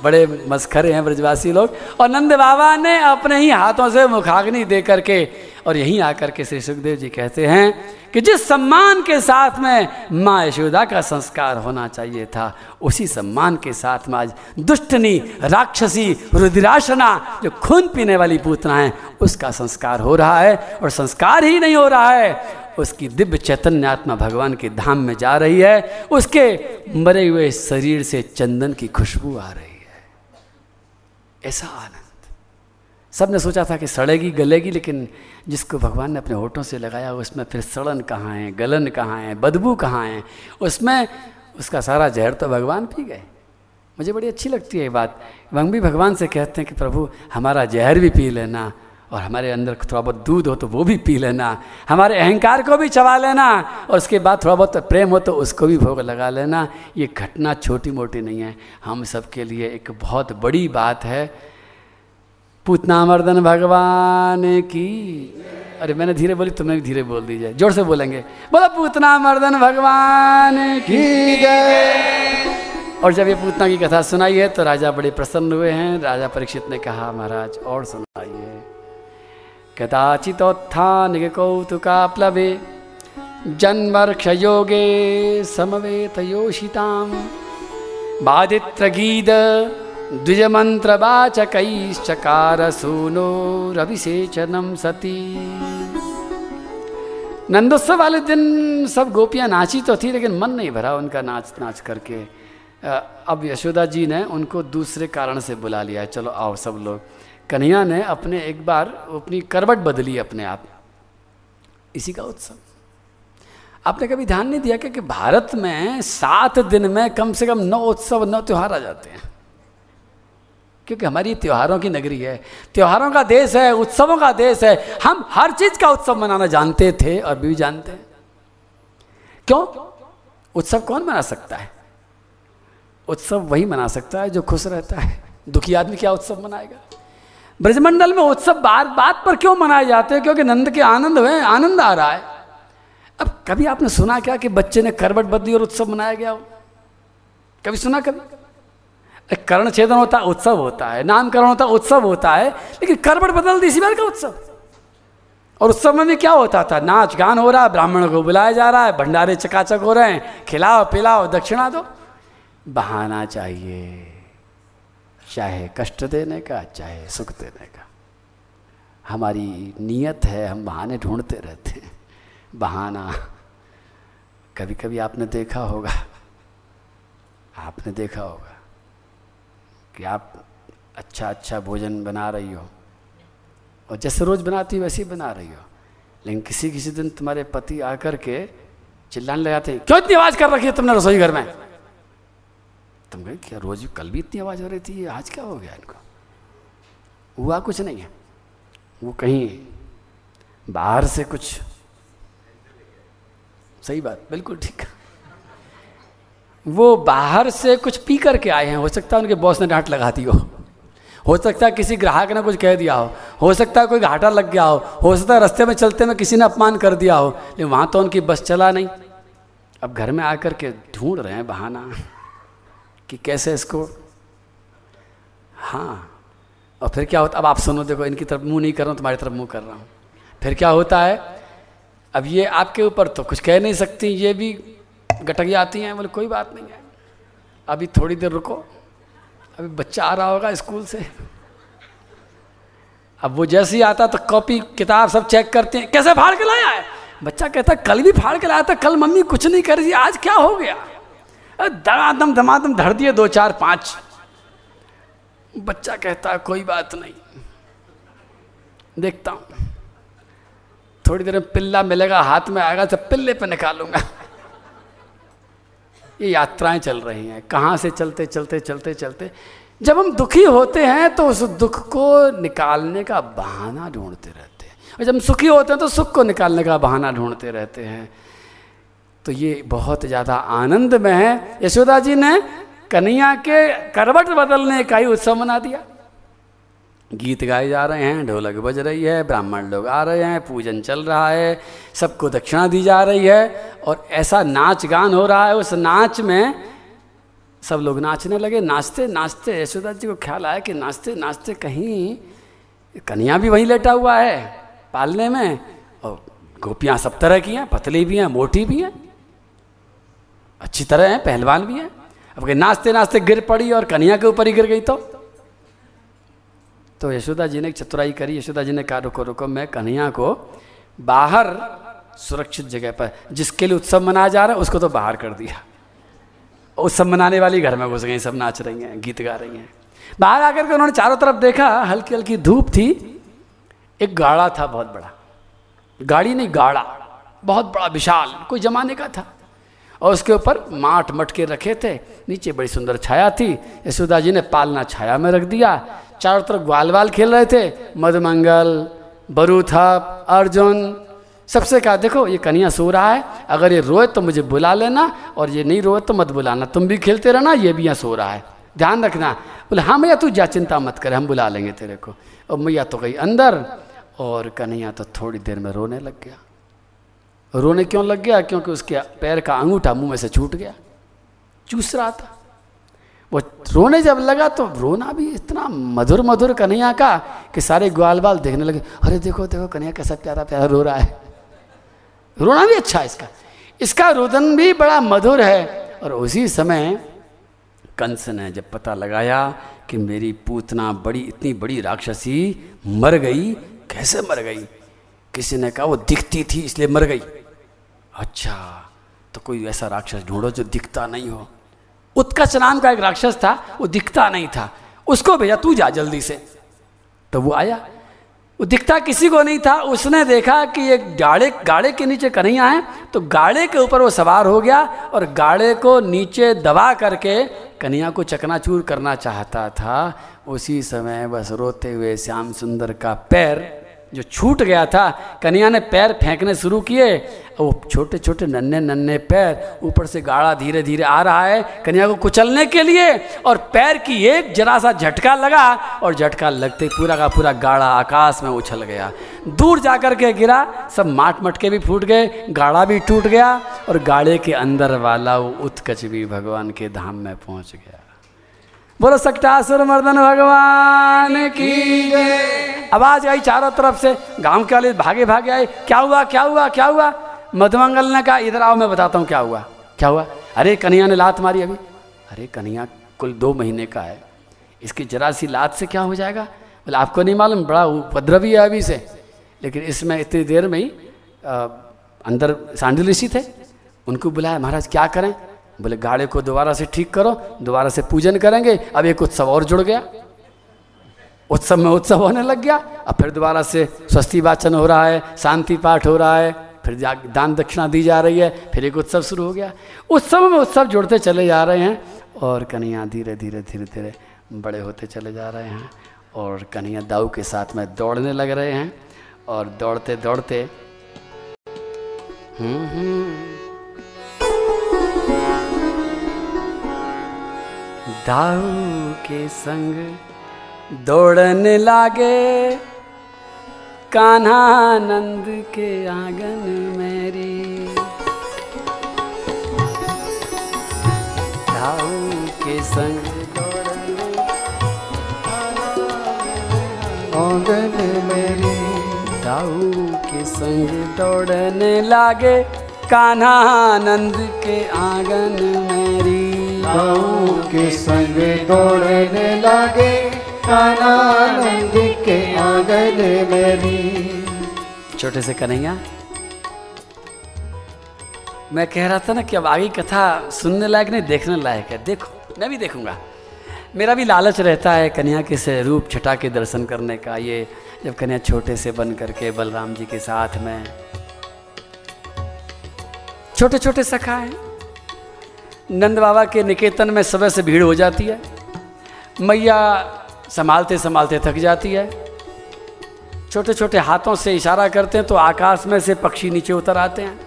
बड़े मस्खरे हैं ब्रजवासी लोग। और नंद बाबा ने अपने ही हाथों से मुखाग्नि दे करके और यहीं आकर के श्री सुखदेव जी कहते हैं कि जिस सम्मान के साथ में माँ यशोदा का संस्कार होना चाहिए था, उसी सम्मान के साथ में आज दुष्टनी, राक्षसी रुद्राशना जो खून पीने वाली पूतना है, उसका संस्कार हो रहा है और संस्कार ही नहीं हो रहा है। उसकी दिव्य चैतन्य आत्मा भगवान के धाम में जा रही है। उसके मरे हुए शरीर से चंदन की खुशबू आ रही है। ऐसा आनंद। सबने सोचा था कि सड़ेगी, गलेगी, लेकिन जिसको भगवान ने अपने होठों से लगाया, उसमें फिर सड़न कहाँ है, गलन कहाँ है, बदबू कहाँ है, उसमें उसका सारा जहर तो भगवान पी गए। मुझे बड़ी अच्छी लगती है ये बात। वह भी भगवान से कहते हैं कि प्रभु, हमारा जहर भी पी लेना और हमारे अंदर थोड़ा बहुत दूध हो तो वो भी पी लेना, हमारे अहंकार को भी चबा लेना और उसके बाद थोड़ा बहुत प्रेम हो तो उसको भी भोग लगा लेना। ये घटना छोटी मोटी नहीं है। हम सबके लिए एक बहुत बड़ी बात है। पूतना मर्दन भगवान की। अरे, मैंने धीरे बोली, तुमने भी धीरे बोल दीजिए। ज़ोर से बोलेंगे। बोला पूतना मर्दन भगवान की और जब ये पूतना की कथा सुनाई है तो राजा बड़े प्रसन्न हुए हैं। राजा परीक्षित ने कहा, महाराज, और सुनाइए। कदाचित कौतुका प्लबे कदाचितोत्थानिक कौतुकाप्लवे, जन्मर्क्षयोगे समवेतयोषितां बादित्रगीद द्विजमन्त्रवाचकैश्चकार सूनोरभिषेचनं सती। नंदोत्सव वाले दिन सब गोपियाँ नाची तो थी, लेकिन मन नहीं भरा उनका नाच नाच करके। अब यशोदा जी ने उनको दूसरे कारण से बुला लिया चलो आओ सब लोग। कन्हैया ने अपने एक बार अपनी करवट बदली अपने आप। इसी का उत्सव। आपने कभी ध्यान नहीं दिया कि भारत में सात दिन में कम से कम नौ उत्सव, नौ त्यौहार आ जाते हैं? क्योंकि हमारी त्योहारों की नगरी है, त्योहारों का देश है, उत्सवों का देश है। हम हर चीज़ का उत्सव मनाना जानते थे और भी जानते हैं। क्यों? उत्सव कौन मना सकता है? उत्सव वही मना सकता है जो खुश रहता है। दुखी आदमी क्या उत्सव मनाएगा? ब्रजमंडल में उत्सव बात बात पर क्यों मनाए जाते हैं? क्योंकि नंद के आनंद हुए आनंद आ रहा है। अब कभी आपने सुना क्या कि बच्चे ने करवट बदली और उत्सव मनाया गया हो? कभी सुना कभी? कर्ण छेदन होता है उत्सव होता है। नामकरण होता है उत्सव होता है। लेकिन करवट बदल दी इसी बार का उत्सव। और उत्सव में भी क्या होता था? नाच गान हो रहा है ब्राह्मण को बुलाया जा रहा है, भंडारे चकाचक हो रहे हैं। खिलाओ, पिलाओ, दक्षिणा दो। बहाना चाहिए। चाहे कष्ट देने का, चाहे सुख देने का। हमारी नीयत है, हम बहाने ढूंढते रहते हैं। बहाना कभी कभी आपने देखा होगा। आपने देखा होगा। कि आप अच्छा अच्छा भोजन बना रही हो। और जैसे रोज़ बनाती हो, वैसे ही बना रही हो। लेकिन किसी किसी दिन तुम्हारे पति आकर के चिल्लाने लगाते हैं, क्यों इतनी आवाज़ कर रखी है तुमने रसोई घर में? तुम कहे, क्या रोज कल भी इतनी आवाज़ हो रही थी? आज क्या हो गया इनको? हुआ कुछ नहीं है। वो कहीं बाहर से कुछ सही बात, बिल्कुल ठीक। वो बाहर से कुछ पी करके आए हैं। हो सकता है उनके बॉस ने डांट लगा दी हो। हो सकता है किसी ग्राहक ने कुछ कह दिया हो। हो सकता है कोई घाटा लग गया हो। हो सकता है रास्ते में चलते में किसी ने अपमान कर दिया हो। लेकिन वहाँ तो उनकी बस चला नहीं। अब घर में आकर के ढूंढ रहे हैं बहाना कि कैसे इसको। हाँ। और फिर क्या होता, अब आप सुनो, देखो, इनकी तरफ़ मुँह नहीं कर रहा हूँ, तुम्हारी तरफ़ मुँह कर रहा हूँ। फिर क्या होता है, अब ये आपके ऊपर तो कुछ कह नहीं सकती, ये भी गटक जाती हैं, बोले, कोई बात नहीं है। अभी थोड़ी देर रुको। अभी बच्चा आ रहा होगा स्कूल से। अब वो जैसे ही आता तो कॉपी, किताब सब चेक करते हैं, कैसे फाड़ के लाया है? बच्चा कहता, कल भी फाड़ के लाया था, कल मम्मी कुछ नहीं कर रही आज क्या हो गया? दमादम दमादम धर दिए दो, चार, पाँच। बच्चा कहता, कोई बात नहीं। देखता हूँ। थोड़ी देर में पिल्ला मिलेगा, हाथ में आएगा तो पिल्ले पे निकालूँगा। ये यात्राएँ चल रही हैं। कहाँ से चलते चलते चलते चलते? जब हम दुखी होते हैं तो उस दुख को निकालने का बहाना ढूंढते रहते हैं। और जब हम सुखी होते हैं तो सुख को निकालने का बहाना ढूंढते रहते हैं। तो ये बहुत ज़्यादा आनंद में है। यशोदा जी ने कन्हैया के करवट बदलने का ही उत्सव मना दिया। गीत गाए जा रहे हैं, ढोलक बज रही है, ब्राह्मण लोग आ रहे हैं, पूजन चल रहा है, सबको दक्षिणा दी जा रही है और ऐसा नाच गान हो रहा है, उस नाच में सब लोग नाचने लगे, नाचते नाचते यशोदा जी को ख्याल आया कि नाचते नाचते कहीं कन्या भी वहीं लेटा हुआ है पालने में और गोपियाँ सब तरह की हैं, पतली भी हैं, मोटी भी हैं, अच्छी तरह हैं, पहलवान भी हैं। अब नाचते नाचते गिर पड़ी और कन्या के ऊपर ही गिर गई तो? तो यशोदा जी ने चतुराई करी। यशोदा जी ने कहा, रुको रुको, मैं कन्हैया को बाहर सुरक्षित जगह पर, जिसके लिए उत्सव मनाया जा रहा है, उसको तो बाहर कर दिया। उत्सव मनाने वाली घर में घुस गई, सब नाच रही हैं, गीत गा रही हैं। बाहर आकर के उन्होंने चारों तरफ़ देखा, हल्की हल्की धूप थी। एक गाड़ा था बहुत बड़ा। गाड़ी नहीं, गाड़ा। बहुत बड़ा, विशाल, कोई जमाने का था। और उसके ऊपर माठ मटके रखे थे। नीचे बड़ी सुंदर छाया थी। यशोदा जी ने पालना छाया में रख दिया। चारों तरफ़ ग्वाल वाल खेल रहे थे। मधुमंगल बरूथप अर्जुन, सबसे कहा, देखो, ये कन्या सो रहा है। अगर ये रोए तो मुझे बुला लेना और ये नहीं रोए तो मत बुलाना। तुम भी खेलते रहना, ये भी यहाँ सो रहा है। ध्यान रखना। बोले हाँ मैया, तू जा, चिंता मत कर, हम बुला लेंगे तेरे को। और मैया तो गई अंदर और कन्हैया तो थोड़ी देर में रोने लग गया। रोने क्यों लग गया? क्योंकि उसके पैर का अंगूठा मुँह में से छूट गया। चूस रहा था। वो रोने जब लगा तो रोना भी इतना मधुर मधुर कन्हैया का कि सारे ग्वाल बाल देखने लगे। अरे देखो देखो कन्हैया कैसा प्यारा प्यारा रो रहा है। रोना भी अच्छा है इसका। इसका रुदन भी बड़ा मधुर है। और उसी समय कंस ने जब पता लगाया कि मेरी पूतना बड़ी, इतनी बड़ी राक्षसी मर गई, कैसे मर गई? किसी ने कहा, वो दिखती थी, इसलिए मर गई। अच्छा तो कोई ऐसा राक्षस ढूंढो जो दिखता नहीं हो। उत्कच नाम का एक राक्षस था, वो दिखता नहीं था। उसको भेजा, तू जा जल्दी से। तो वो आया। वो दिखता किसी को नहीं था। उसने देखा कि एक गाड़े गाड़े के नीचे कन्हैया है तो गाड़े के ऊपर वो सवार हो गया और गाड़े को नीचे दबा करके कन्हैया को चकनाचूर करना चाहता था। उसी समय बस रोते हुए श्याम सुंदर का पैर जो छूट गया था कन्या ने पैर फेंकने शुरू किए, वो छोटे छोटे, नन्हे नन्हे पैर ऊपर से गाढ़ा धीरे धीरे आ रहा है कन्या को कुचलने के लिए और पैर की एक जरा सा झटका लगा और झटका लगते पूरा का पूरा गाढ़ा आकाश में उछल गया। दूर जाकर के गिरा, सब माट मटके भी फूट गए, गाढ़ा भी टूट गया और गाड़े के अंदर वाला वो उत्कच भी भगवान के धाम में पहुँच गया। बोलो सकटासुर मर्दन भगवान की आवाज़ आई चारों तरफ़ से, गाँव के वाले भागे भागे आए, क्या हुआ क्या हुआ क्या हुआ? मधुमंगल ने कहा, इधर आओ, मैं बताता हूँ क्या हुआ। क्या हुआ? अरे, कन्हैया ने लात मारी अभी। अरे, कन्हैया कुल दो महीने का है। इसकी जरा सी लात से क्या हो जाएगा? बोले, आपको नहीं मालूम, बड़ा उपद्रवी है अभी से। लेकिन इसमें इतनी देर में ही अंदर सांडिल ऋषि थे। उनको बुलाया, महाराज, क्या करें? बोले, गाड़े को दोबारा से ठीक करो, दोबारा से पूजन करेंगे। अब एक उत्सव और जुड़ गया। उत्सव में उत्सव होने लग गया। अब फिर दोबारा से स्वस्ति वाचन हो रहा है, शांति पाठ हो रहा है, फिर दान दक्षिणा दी जा रही है, फिर एक उत्सव शुरू हो गया। उत्सव में उत्सव जुड़ते चले जा रहे हैं और कन्हैया धीरे धीरे धीरे धीरे बड़े होते चले जा रहे हैं और कन्हैया दाऊ के साथ में दौड़ने लग रहे हैं और दौड़ते दौड़ते हम्म हम्म। दाऊ के संग दौड़ने लागे। कान्हा नंद के आँगन मेरी। दाऊ के संग आँगन मेरी। दाऊ के संग दौड़ने लागे। कान्हा नंद के आँगन मेरी। गाँव के संग दौड़ने लगे कानानंद के आँगन मेरी। छोटे से कन्हैया, मैं कह रहा था ना कि अब आगे कथा सुनने लायक नहीं, देखने लायक है। देखो, मैं भी देखूँगा। मेरा भी लालच रहता है कन्या के से रूप छटा के दर्शन करने का। ये जब कन्या छोटे से बन करके बलराम जी के साथ में छोटे छोटे सखा हैं नंद बाबा के निकेतन में सुबह से भीड़ हो जाती है। मैया संभालते संभालते थक जाती है। छोटे छोटे हाथों से इशारा करते हैं तो आकाश में से पक्षी नीचे उतर आते हैं।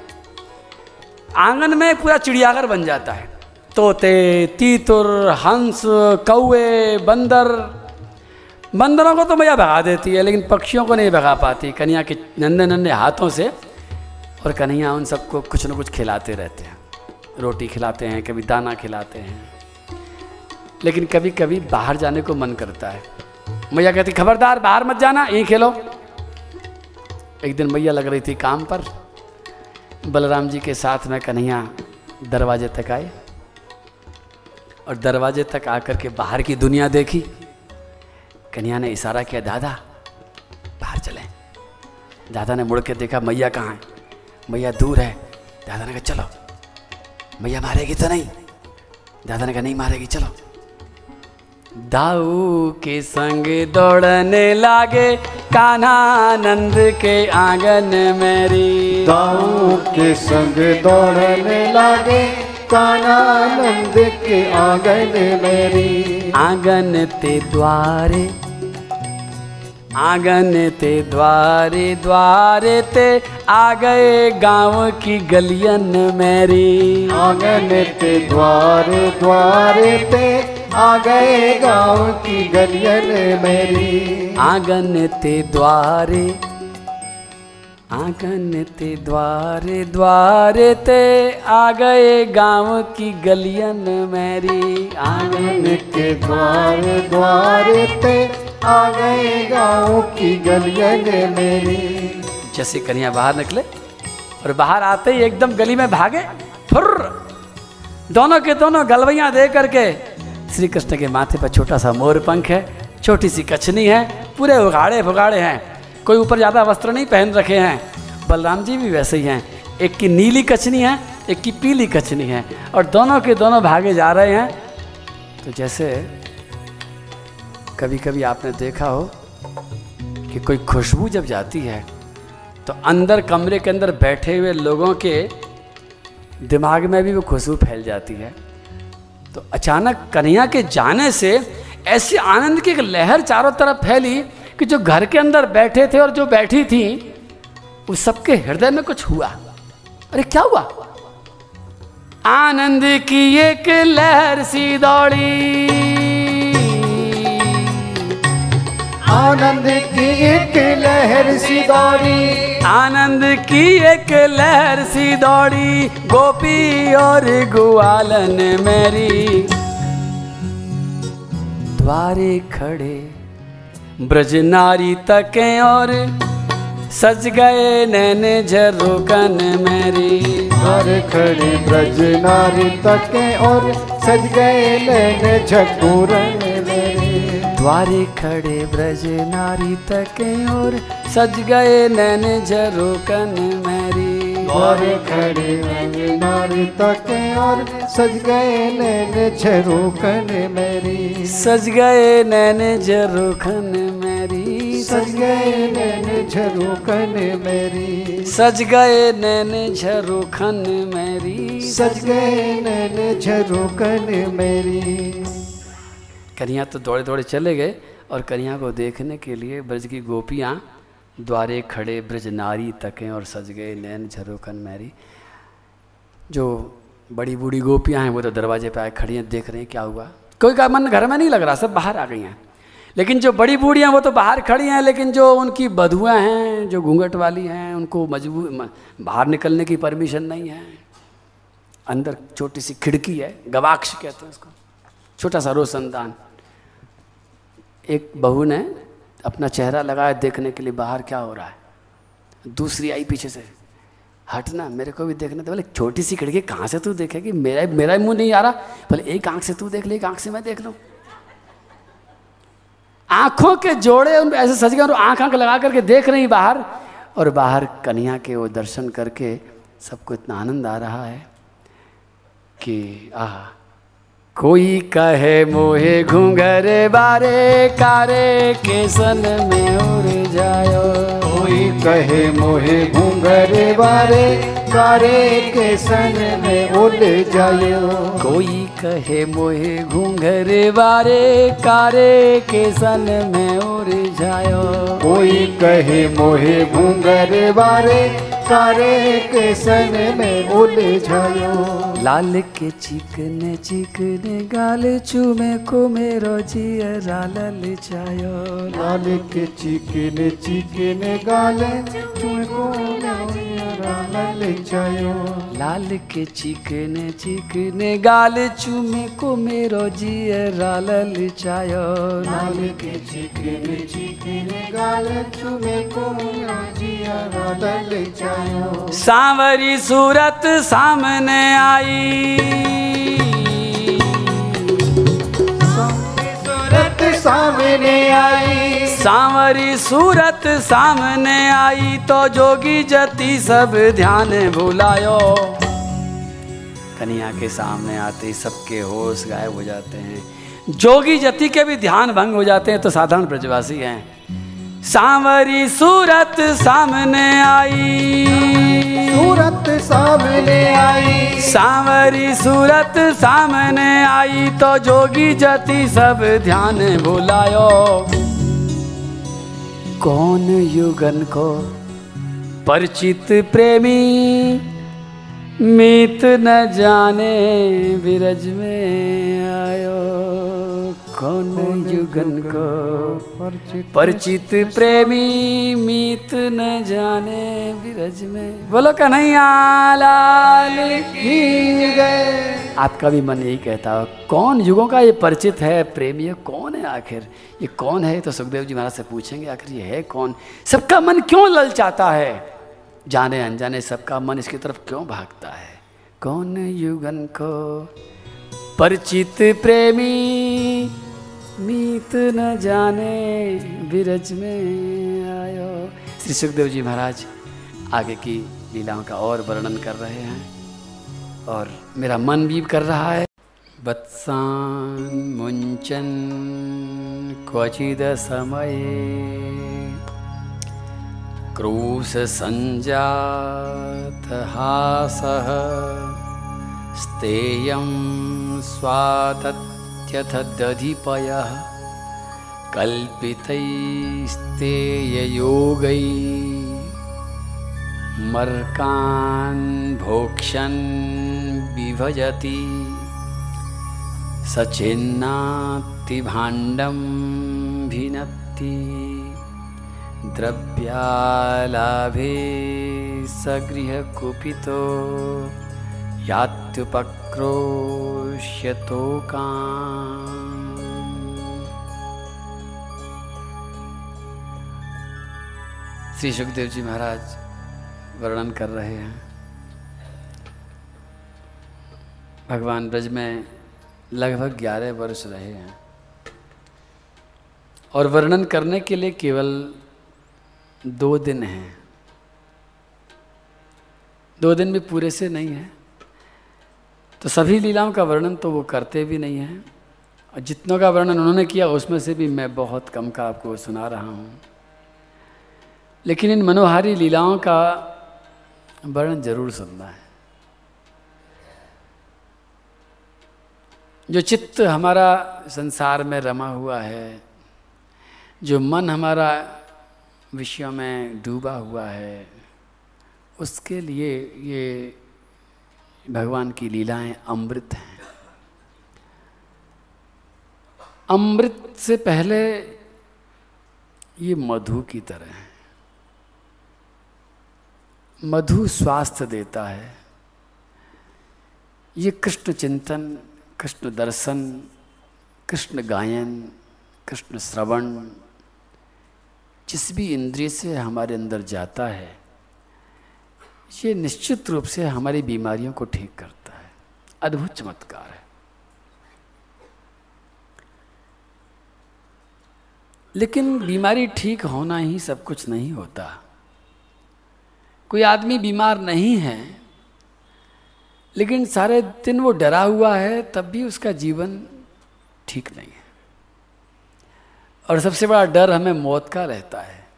आँगन में पूरा चिड़ियाघर बन जाता है। तोते, तीतुर, हंस कौए बंदर। बंदरों को तो मैया भगा देती है, लेकिन पक्षियों को नहीं भगा पाती। कन्या के नन्हे नन्हे हाथों से और कन्हैया उन सबको कुछ न कुछ खिलाते रहते हैं। रोटी खिलाते हैं, कभी दाना खिलाते हैं। लेकिन कभी कभी बाहर जाने को मन करता है। मैया कहती, खबरदार, बाहर मत जाना, यहीं खेलो। एक दिन मैया लग रही थी काम पर। बलराम जी के साथ में कन्हैया दरवाजे तक आए और दरवाजे तक आकर के बाहर की दुनिया देखी। कन्हैया ने इशारा किया, दादा, बाहर चले। दादा ने मुड़ के देखा, मैया कहाँ है? मैया दूर है। दादा ने कहा, चलो। मैया मारेगी तो नहीं। दादा ने कहा नहीं मारेगी चलो। दाऊ के संग दौड़ने लागे कान्हा नंद के आँगन मेरी। दाऊ के संग दौड़ने लागे कानानंद के आँगन मेरी। आँगन ते द्वारे आँगन ते द्वारे द्वारे ते आ गए गाँव की गलियन मेरी। आँगन ते द्वारे द्वारे ते आ गए गाँव की गलियन मेरी। आँगन ते द्वारे आँगन ते द्वारे द्वारे ते आ गए गाँव की गलियन मेरी। आँगन के द्वार द्वारे ते आ गए गाँव की गलियन मेरी। जैसे कन्या बाहर निकले और बाहर आते ही एकदम गली में भागे फुर दोनों के दोनों गलवैया दे करके श्री कृष्ण के माथे पर छोटा सा मोर पंख है छोटी सी कछनी है पूरे उगाड़े फुगाड़े हैं। कोई ऊपर ज़्यादा वस्त्र नहीं पहन रखे हैं। बलराम जी भी वैसे ही हैं। एक की नीली कछनी है, एक की पीली कछनी है और दोनों के दोनों भागे जा रहे हैं। तो जैसे कभी कभी आपने देखा हो कि कोई खुशबू जब जाती है तो अंदर कमरे के अंदर बैठे हुए लोगों के दिमाग में भी वो खुशबू फैल जाती है। तो अचानक कन्हैया के जाने से ऐसी आनंद की एक लहर चारों तरफ़ फैली कि जो घर के अंदर बैठे थे और जो बैठी थी उस सबके हृदय में कुछ हुआ। अरे क्या हुआ? आनंद की एक लहर सी दौड़ी। आनंद की एक लहर सी दौड़ी। आनंद की एक लहर सी दौड़ी। गोपी और ग्वालन मेरी। द्वारे खड़े ब्रज नारी तके और सज गए नैन झरोकन मेरी। घर खड़े ब्रज नारी तके और सज गए नैन झकूरन मेरे। द्वारे खड़े ब्रज नारी तके और सज गए नैन झरोकन मेरी। और खड़े ब्रज नारी तके और सज गए नैन झरोकन मेरी। सज गए नैन झरोखन मेरी सज गए नैन झरोकन मेरी। सज गए नैन झरोखन मेरी। सज गए नैन झरोकन मेरी। कन्या तो दौड़े दौड़े चले गए और कन्या को देखने के लिए ब्रज की गोपियाँ द्वारे खड़े ब्रज नारी तकें और सज गए नैन झरोखन मैरी। जो बड़ी बूढ़ी गोपियाँ हैं वो तो दरवाजे पे आए खड़ी हैं देख रहे हैं क्या हुआ। कोई का मन घर में नहीं लग रहा सब बाहर आ गई हैं। लेकिन जो बड़ी बूढ़ियाँ वो तो बाहर खड़ी हैं, लेकिन जो उनकी बधुआँ हैं, जो घूंघट वाली हैं, उनको मजबूर बाहर निकलने की परमिशन नहीं है। अंदर छोटी सी खिड़की है, गवाक्ष कहते हैं उसको। छोटा सा रोशनदान। एक बहू ने अपना चेहरा लगाया देखने के लिए, बाहर क्या हो रहा है? दूसरी आई पीछे से। हटना मेरे को भी देखना था बोले, छोटी सी खिड़की, कहाँ से तू देखेगी? मेरा मेरा मुँह नहीं आ रहा। बोले, एक आँख से तू देख ले, एक आँख से मैं देख लूँ। आँखों के जोड़े उन ऐसे सज गए और आँख आँख लगा करके देख रही बाहर, और बाहर कन्या के वो दर्शन करके सबको इतना आनंद आ रहा है कि, आह कोई कहे मोहे घूंघरे बारे कारे केसन में उड़ जायो। कोई कहे मोहे घूंघरे बारे कारे केसन में उड़ जायो। कोई कहे मोहे घूंघरे बारे कारे केसन में उड़ जायो। कोई कहे मोहे घूंघरे बारे कारे के सन में उड़ जायो लाल के चिकने चिकने गाल चूमे को मेरो जियरा लल जायो लाल के चिकने चिकने गाले तुमको लल जायो लाल के चिकने चिकने गाल चूमे को मेरो जियरा लल जायो लाल के चिकने चिकने गाले तुमको जिया लल जायो सांवरी सूरत सामने आई। सूरत सामने आई। सांवरी सूरत सामने आई तो जोगी जति सब ध्यान भुलायो। कन्या के सामने आते ही सबके होश गायब हो जाते हैं। जोगी जति के भी ध्यान भंग हो जाते हैं तो साधारण ब्रजवासी हैं। सांवरी सूरत सामने आई। सूरत सामने आई। सांवरी सूरत सामने आई तो जोगी जति सब ध्यान भुलायो। कौन युगन को परिचित प्रेमी मीत न जाने विरज में आयो। कौन युगन को परिचित प्रेमी मीत न जाने विरज में? बोलो कन्हैया लाल की गए आपका भी मन यही कहता हो कौन युगों का ये परिचित है प्रेमी? ये कौन है आखिर? ये कौन है? तो सुखदेव जी महाराज से पूछेंगे आखिर ये है कौन? सबका मन क्यों ललचाता है? जाने अनजाने सबका मन इसकी तरफ़ क्यों भागता है? कौन युगन को? परिचित प्रेमी मीत न जाने विरज में आयो। श्री सुखदेव जी महाराज आगे की लीलाओं का और वर्णन कर रहे हैं और मेरा मन भी कर रहा है। वत्सान मुंचन क्वचिद समये क्रूस संजात हास स्तेयम हासः त्यथदधिपयः कल्पितैस्तेययोगै मर्कान् भोक्षन् विभजति सचिन्नातिभाण्डं भिनत्ति द्रव्यालाभे सगृहकुपितो यात्युपक्रो यात्युपक्रोश्यतो श्री सुखदेव जी महाराज वर्णन कर रहे हैं। भगवान ब्रज में लगभग ग्यारह वर्ष रहे हैं। और वर्णन करने के लिए केवल दो दिन हैं। दो दिन भी पूरे से नहीं है। तो सभी लीलाओं का वर्णन तो वो करते भी नहीं हैं। और जितनों का वर्णन उन्होंने किया, उसमें से भी मैं बहुत कम का आपको सुना रहा हूँ। लेकिन इन मनोहारी लीलाओं का वर्णन ज़रूर सुनना है। जो चित्त हमारा संसार में रमा हुआ है, जो मन हमारा विषयों में डूबा हुआ है, उसके लिए ये भगवान की लीलाएँ अमृत हैं। अमृत से पहले ये मधु की तरह है। मधु स्वास्थ्य देता है। ये कृष्ण चिंतन, कृष्ण दर्शन, कृष्ण गायन, कृष्ण श्रवण, जिस भी इंद्रिय से हमारे अंदर जाता है ये निश्चित रूप से हमारी बीमारियों को ठीक करता है। अद्भुत चमत्कार है। लेकिन बीमारी ठीक होना ही सब कुछ नहीं होता। कोई आदमी बीमार नहीं है, लेकिन सारे दिन वो डरा हुआ है, तब भी उसका जीवन ठीक नहीं है। और सबसे बड़ा डर हमें मौत का रहता है।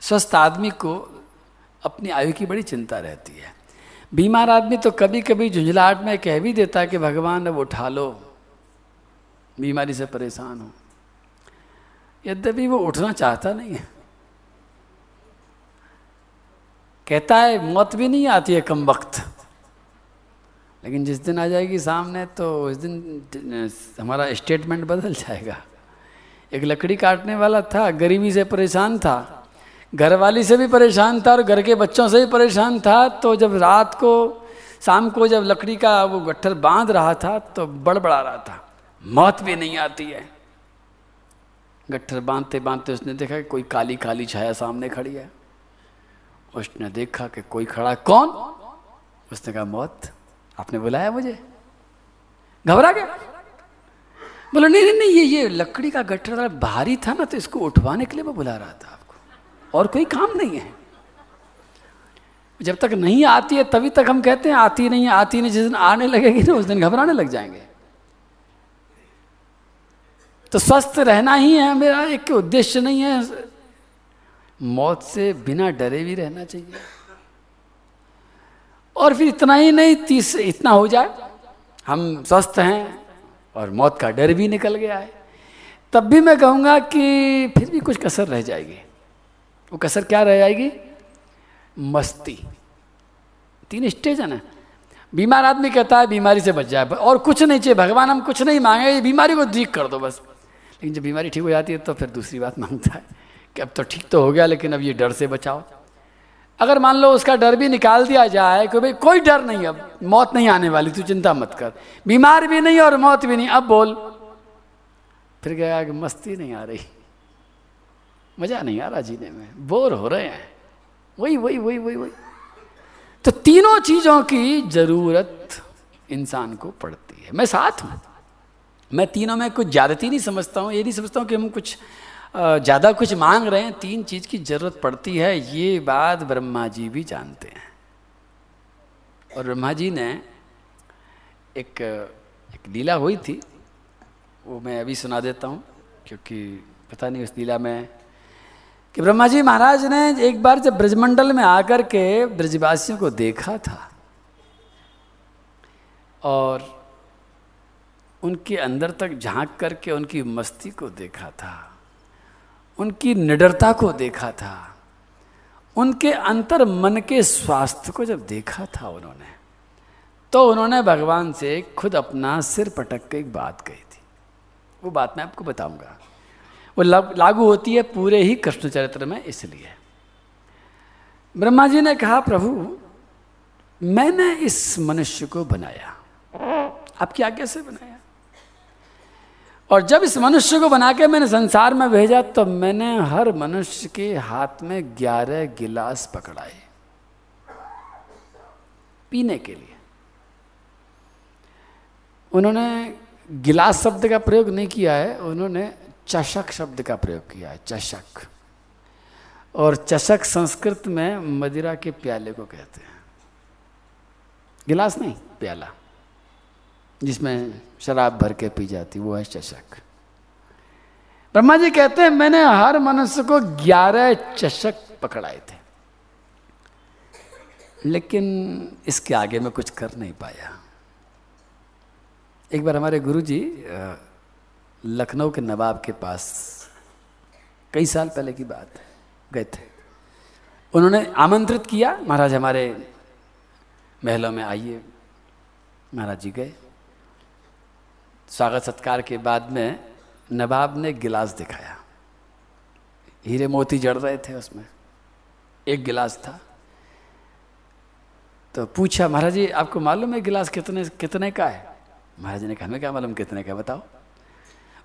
स्वस्थ आदमी को अपनी आयु की बड़ी चिंता रहती है। बीमार आदमी तो कभी कभी झुंझलाहट में कह भी देता है कि, भगवान, अब उठा लो। बीमारी से परेशान हो। यद्यपि वो उठना चाहता नहीं है। कहता है, मौत भी नहीं आती है कम वक्त। लेकिन जिस दिन आ जाएगी सामने तो उस दिन, हमारा स्टेटमेंट बदल जाएगा। एक लकड़ी काटने वाला था, गरीबी से परेशान था। घर वाली से भी परेशान था और घर के बच्चों से भी परेशान था। तो जब रात को, शाम को जब लकड़ी का वो गट्ठर बाँध रहा था तो बड़बड़ा रहा था। मौत भी नहीं आती है। गट्ठर बांधते बांधते उसने देखा कि कोई काली काली छाया सामने खड़ी है। उसने देखा कि कोई खड़ा कौन? उसने कहा, मौत, आपने बुलाया मुझे? घबरा गया? बोलो, नहीं नहीं नहीं, ये ये लकड़ी का गट्ठर भारी था ना तो इसको उठवाने के लिए मैं बुला रहा था। और कोई काम नहीं है। जब तक नहीं आती है, तभी तक हम कहते हैं, आती नहीं है, आती नहीं, जिस दिन आने लगेगी ना, उस दिन घबराने लग जाएँगे। तो स्वस्थ रहना ही है, मेरा एक उद्देश्य नहीं है। मौत से बिना डरे भी रहना चाहिए। और फिर इतना ही नहीं, तीस, इतना हो जाए, हम स्वस्थ हैं और मौत का डर भी निकल गया है। तब भी मैं कहूँगा कि फिर भी कुछ कसर रह जाएगी। वो कसर क्या रह जाएगी? मस्ती। तीन स्टेज है। ना बीमार आदमी कहता है, बीमारी से बच जाए। और कुछ नहीं चाहिए। भगवान हम कुछ नहीं मांगे, ये बीमारी को ठीक कर दो बस। लेकिन जब बीमारी ठीक हो जाती है तो फिर दूसरी बात माँगता है कि अब तो ठीक तो हो गया, लेकिन अब ये डर से बचाओ। अगर मान लो उसका डर भी निकाल दिया जाए कि भाई, कोई डर नहीं अब, मौत नहीं आने वाली, तू चिंता मत कर। बीमार भी नहीं और मौत भी नहीं। अब बोल। फिर गया कि मस्ती नहीं आ रही। मज़ा नहीं आ रहा जीने में। बोर हो रहे हैं। वही वही वही वही वही। तो तीनों चीज़ों की ज़रूरत इंसान को पड़ती है। मैं साथ हूँ। मैं तीनों में कुछ ज्यादती नहीं समझता हूँ। ये नहीं समझता हूँ कि हम कुछ ज़्यादा कुछ मांग रहे हैं। तीन चीज़ की ज़रूरत पड़ती है। ये बात ब्रह्मा जी भी जानते हैं। और ब्रह्मा जी ने एक एक लीला हुई थी। वो मैं अभी सुना देता हूँ, क्योंकि पता नहीं उस लीला में कि ब्रह्मा जी महाराज ने एक बार जब ब्रजमंडल में आकर के ब्रजवासियों को देखा था और उनके अंदर तक झाँक करके उनकी मस्ती को देखा था, उनकी निडरता को देखा था, उनके अंतर मन के स्वास्थ्य को जब देखा था उन्होंने तो उन्होंने भगवान से खुद अपना सिर पटक के एक बात कही थी। वो बात मैं आपको बताऊँगा। वो लागू होती है पूरे ही कृष्ण चरित्र में, इसलिए। ब्रह्मा जी ने कहा, प्रभु, मैंने इस मनुष्य को बनाया। आपकी आज्ञा से बनाया। और जब इस मनुष्य को बना के मैंने संसार में भेजा तो मैंने हर मनुष्य के हाथ में ग्यारह गिलास पकड़ाए, पीने के लिए। उन्होंने गिलास शब्द का प्रयोग नहीं किया है, उन्होंने चषक शब्द का प्रयोग किया है, चषक। और चषक संस्कृत में मदिरा के प्याले को कहते हैं। गिलास नहीं, प्याला। जिसमें शराब भर के पी जाती, वो है चषक। ब्रह्मा जी कहते हैं, मैंने हर मनुष्य को ग्यारह चषक पकड़ाए थे। लेकिन इसके आगे मैं कुछ कर नहीं पाया। एक बार हमारे गुरुजी लखनऊ के नवाब के पास कई साल पहले की बात है, गए थे। उन्होंने आमंत्रित किया, महाराज हमारे महलों में आइए। महाराज जी गए। स्वागत सत्कार के बाद में नवाब ने गिलास दिखाया। हीरे मोती जड़ रहे थे उसमें, एक गिलास था। तो पूछा, महाराज जी, आपको मालूम है गिलास कितने कितने का है? महाराज ने कहा, हमें क्या मालूम कितने का बताओ।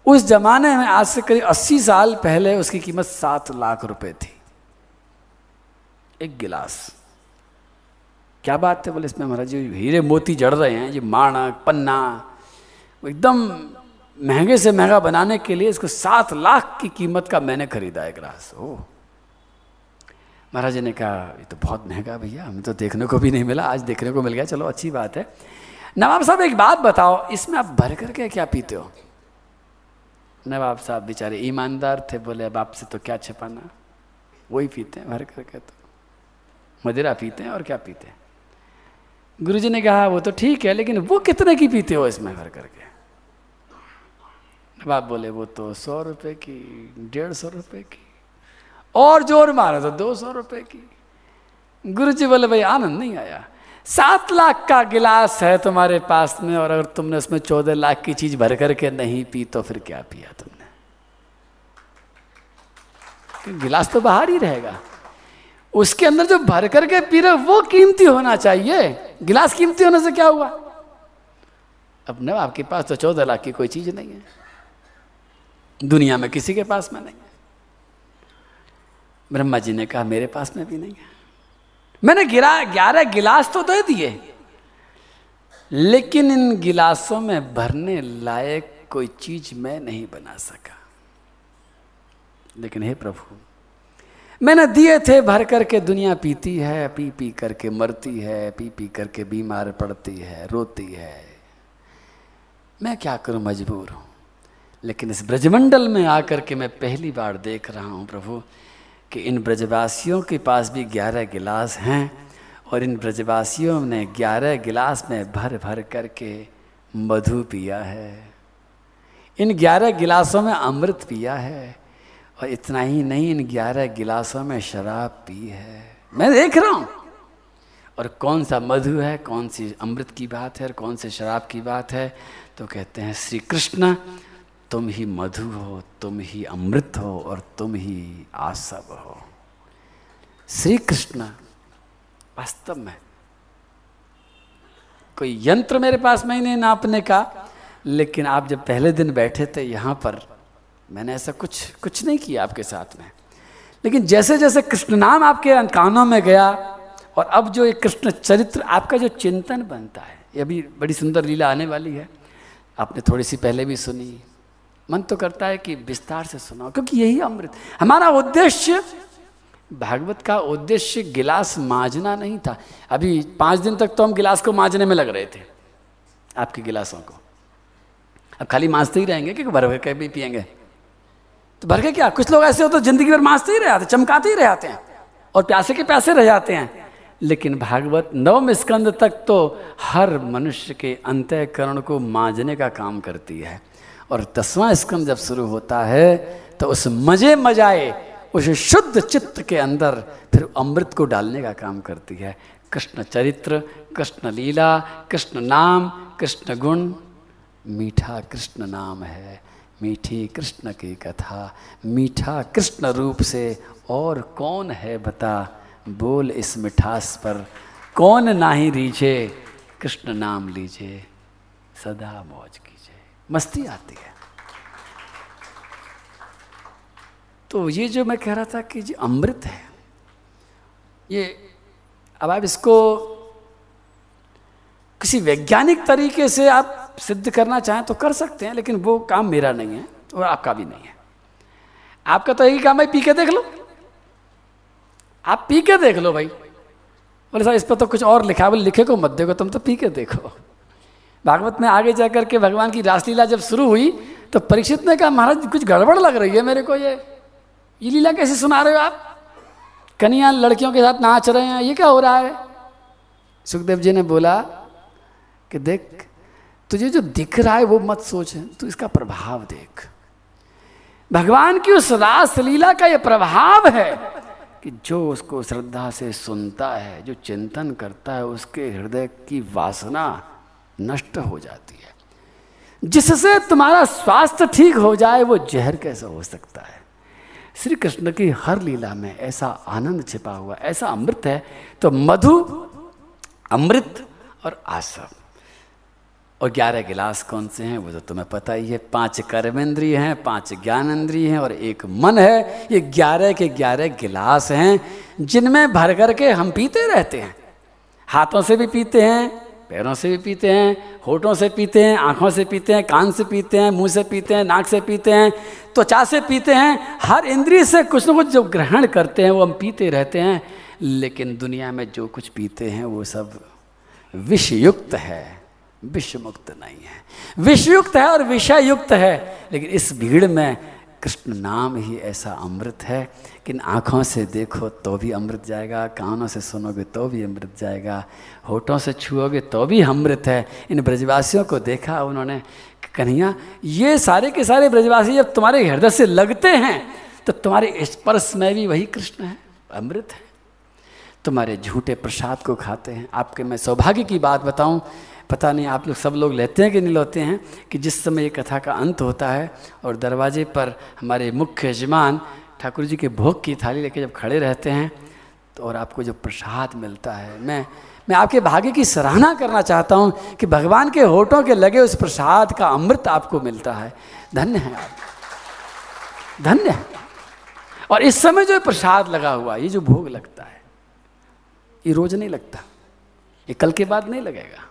उस जमाने में आज से करीब अस्सी साल पहले उसकी कीमत सात लाख रुपए थी। एक गिलास। क्या बात है बोले इसमें महाराज जी, हीरे मोती जड़ रहे हैं जी माणक पन्ना एकदम महँगे से महँगा बनाने के लिए इसको सात लाख की कीमत का मैंने खरीदा है गिलास। ओ महाराज जी ने कहा, ये तो बहुत महँगा भैया, हमें तो देखने को भी नहीं मिला, आज देखने को मिल गया, चलो अच्छी बात है। नवाब साहब, एक बात बताओ, इसमें आप भर करके क्या पीते हो? नवाब साहब बेचारे ईमानदार थे बोले अब आपसे तो क्या छिपाना वही पीते हैं भर करके तो मदिरा पीते हैं और क्या पीते हैं गुरुजी ने कहा वो तो ठीक है लेकिन वो कितने की पीते हो इसमें भर करके नवाब बोले वो तो सौ रुपये की डेढ़ सौ रुपये की, और ज़ोर मारा तो दो सौ रुपए की. गुरुजी बोले, भाई आनंद नहीं आया. सात लाख का गिलास है तुम्हारे पास में, और अगर तुमने उसमें चौदह लाख की चीज़ भर करके नहीं पी तो फिर क्या पिया तुमने? गिलास तो बाहर ही रहेगा। उसके अंदर जो भर करके पी रहे वो कीमती होना चाहिए। गिलास कीमती होने से क्या हुआ? अब न आपके पास तो चौदह लाख की कोई चीज़ नहीं है। दुनिया में किसी के पास में नहीं है। ब्रह्मा जी ने कहा, मेरे पास में भी नहीं है। मैंने गिरा, ग्यारह गिलास तो दे दिए। लेकिन इन गिलासों में भरने लायक कोई चीज़ मैं नहीं बना सका। लेकिन हे प्रभु, मैंने दिए थे भर करके दुनिया पीती है, पी पी करके मरती है, पी पी करके बीमार पड़ती है, रोती है। मैं क्या करूँ मजबूर हूँ? लेकिन इस ब्रजमंडल में आकर के मैं पहली बार देख रहा हूँ प्रभु कि इन ब्रजवासियों के पास भी ग्यारह गिलास हैं और इन ब्रजवासियों ने ग्यारह गिलास में भर भर करके मधु पिया है। इन ग्यारह गिलासों में अमृत पिया है और इतना ही नहीं, इन ग्यारह गिलासों में शराब पी है। मैं देख रहा हूँ। और कौन सा मधु है, कौन सी अमृत की बात है और कौन से शराब की बात है? तो कहते हैं श्री कृष्ण तुम ही मधु हो, तुम ही अमृत हो और तुम ही आसव हो। श्री कृष्ण वास्तव में कोई यंत्र मेरे पास में ही नहीं नापने का, लेकिन आप जब पहले दिन बैठे थे यहाँ पर, मैंने ऐसा कुछ कुछ नहीं किया आपके साथ में। लेकिन जैसे जैसे कृष्ण नाम आपके कानों में गया और अब जो एक कृष्ण चरित्र आपका जो चिंतन बनता है, ये अभी बड़ी सुंदर लीला आने वाली है। आपने थोड़ी सी पहले भी सुनी मन तो करता है कि विस्तार से सुनाओ, क्योंकि यही अमृत। हमारा उद्देश्य, भागवत का उद्देश्य गिलास मांझना नहीं था। अभी पाँच दिन तक तो हम गिलास को मांझने में लग रहे थे, आपके गिलासों को। अब खाली मांझते ही रहेंगे, क्योंकि भर भर के भी पियेंगे। तो भर के क्या? कुछ लोग ऐसे हो तो ज़िंदगी भर मांझते ही रह जाते चमकाते ही रह जाते हैं, और प्यासे के प्यासे रह जाते हैं। लेकिन भागवत नवम स्कंद तक तो हर मनुष्य के अंतकरण को मांझने का काम करती है। और दसवां स्कंद जब शुरू होता है तो उस मज़े मजाए, उस शुद्ध चित्त के अंदर फिर अमृत को डालने का काम करती है। कृष्ण चरित्र, कृष्ण लीला, कृष्ण नाम, कृष्ण गुण, मीठा कृष्ण नाम है। मीठी कृष्ण की कथा, मीठा कृष्ण रूप से और कौन है बता? बोल इस मिठास पर, कौन नाही रीझे? कृष्ण नाम लीजिए, सदा मौज मस्ती आती है। तो ये जो मैं कह रहा था कि जो अमृत है, ये अब आप इसको किसी वैज्ञानिक तरीके से आप सिद्ध करना चाहें तो कर सकते हैं, लेकिन वो काम मेरा नहीं है और आपका भी नहीं है। आपका तो यही काम है, पी के देख लो। आप पी के देख लो भाई। बोले साहब, इस पर तो कुछ और लिखा बोले लिखे को मत देखो तुम तो पी के देखो। भागवत में आगे जा करके भगवान की रासलीला जब शुरू हुई तो परीक्षित ने कहा, महाराज, कुछ गड़बड़ लग रही है मेरे को ये। ये लीला कैसे सुना रहे हो आप? कन्या लड़कियों के साथ नाच रहे हैं, ये क्या हो रहा है? सुखदेव जी ने बोला कि देख, तुझे जो दिख रहा है वो मत सोच, तू इसका प्रभाव देख। भगवान की उस रास लीला का ये प्रभाव है कि जो उसको श्रद्धा से सुनता है, जो चिंतन करता है, उसके हृदय की वासना नष्ट हो जाती है। जिससे तुम्हारा स्वास्थ्य ठीक हो जाए, वो जहर कैसा हो सकता है? श्री कृष्ण की हर लीला में ऐसा आनंद छिपा हुआ, ऐसा अमृत है तो मधु, अमृत और आसव और ग्यारह गिलास कौन से हैं, वो तो तुम्हें पता ही है। पाँच कर्मेंद्रिय हैं, पाँच ज्ञानेंद्रिय हैं और एक मन है। ये ग्यारह के ग्यारह गिलास हैं, जिनमें भर कर के हम पीते रहते हैं। हाथों से भी पीते हैं पैरों से भी पीते हैं, होठों से पीते हैं, आँखों से पीते हैं, कान से पीते हैं, मुँह से पीते हैं, नाक से पीते हैं, त्वचा से पीते हैं, हर इंद्रिय से कुछ ना कुछ जो ग्रहण करते हैं वो हम पीते रहते हैं, लेकिन दुनिया में जो कुछ पीते हैं वो सब विषयुक्त है विश्व मुक्त नहीं है। विषयुक्त है और विषय युक्त है, लेकिन इस भीड़ में कृष्ण नाम ही ऐसा अमृत है कि आँखों से देखो तो भी अमृत जाएगा, कानों से सुनोगे तो भी अमृत जाएगा, होठों से छुओगे तो भी अमृत है। इन ब्रजवासियों को देखा उन्होंने, कन्हैया, ये सारे के सारे ब्रजवासी जब तुम्हारे हृदय से लगते हैं तो तुम्हारे स्पर्श में भी वही कृष्ण है, अमृत है। तुम्हारे झूठे प्रसाद को खाते हैं। आपके मैं सौभाग्य की बात बताऊँ पता नहीं आप लोग, सब लोग लेते हैं कि नहीं लेते हैं कि जिस समय ये कथा का अंत होता है और दरवाजे पर हमारे मुख्य यजमान ठाकुर जी के भोग की थाली लेके जब खड़े रहते हैं तो और आपको जो प्रसाद मिलता है, मैं मैं आपके भाग्य की सराहना करना चाहता हूँ कि भगवान के होठों के लगे उस प्रसाद का अमृत आपको मिलता है। धन्य है आप। धन्य है। और इस समय जो प्रसाद लगा हुआ ये जो भोग लगता है, ये रोज नहीं लगता। ये कल के बाद नहीं लगेगा।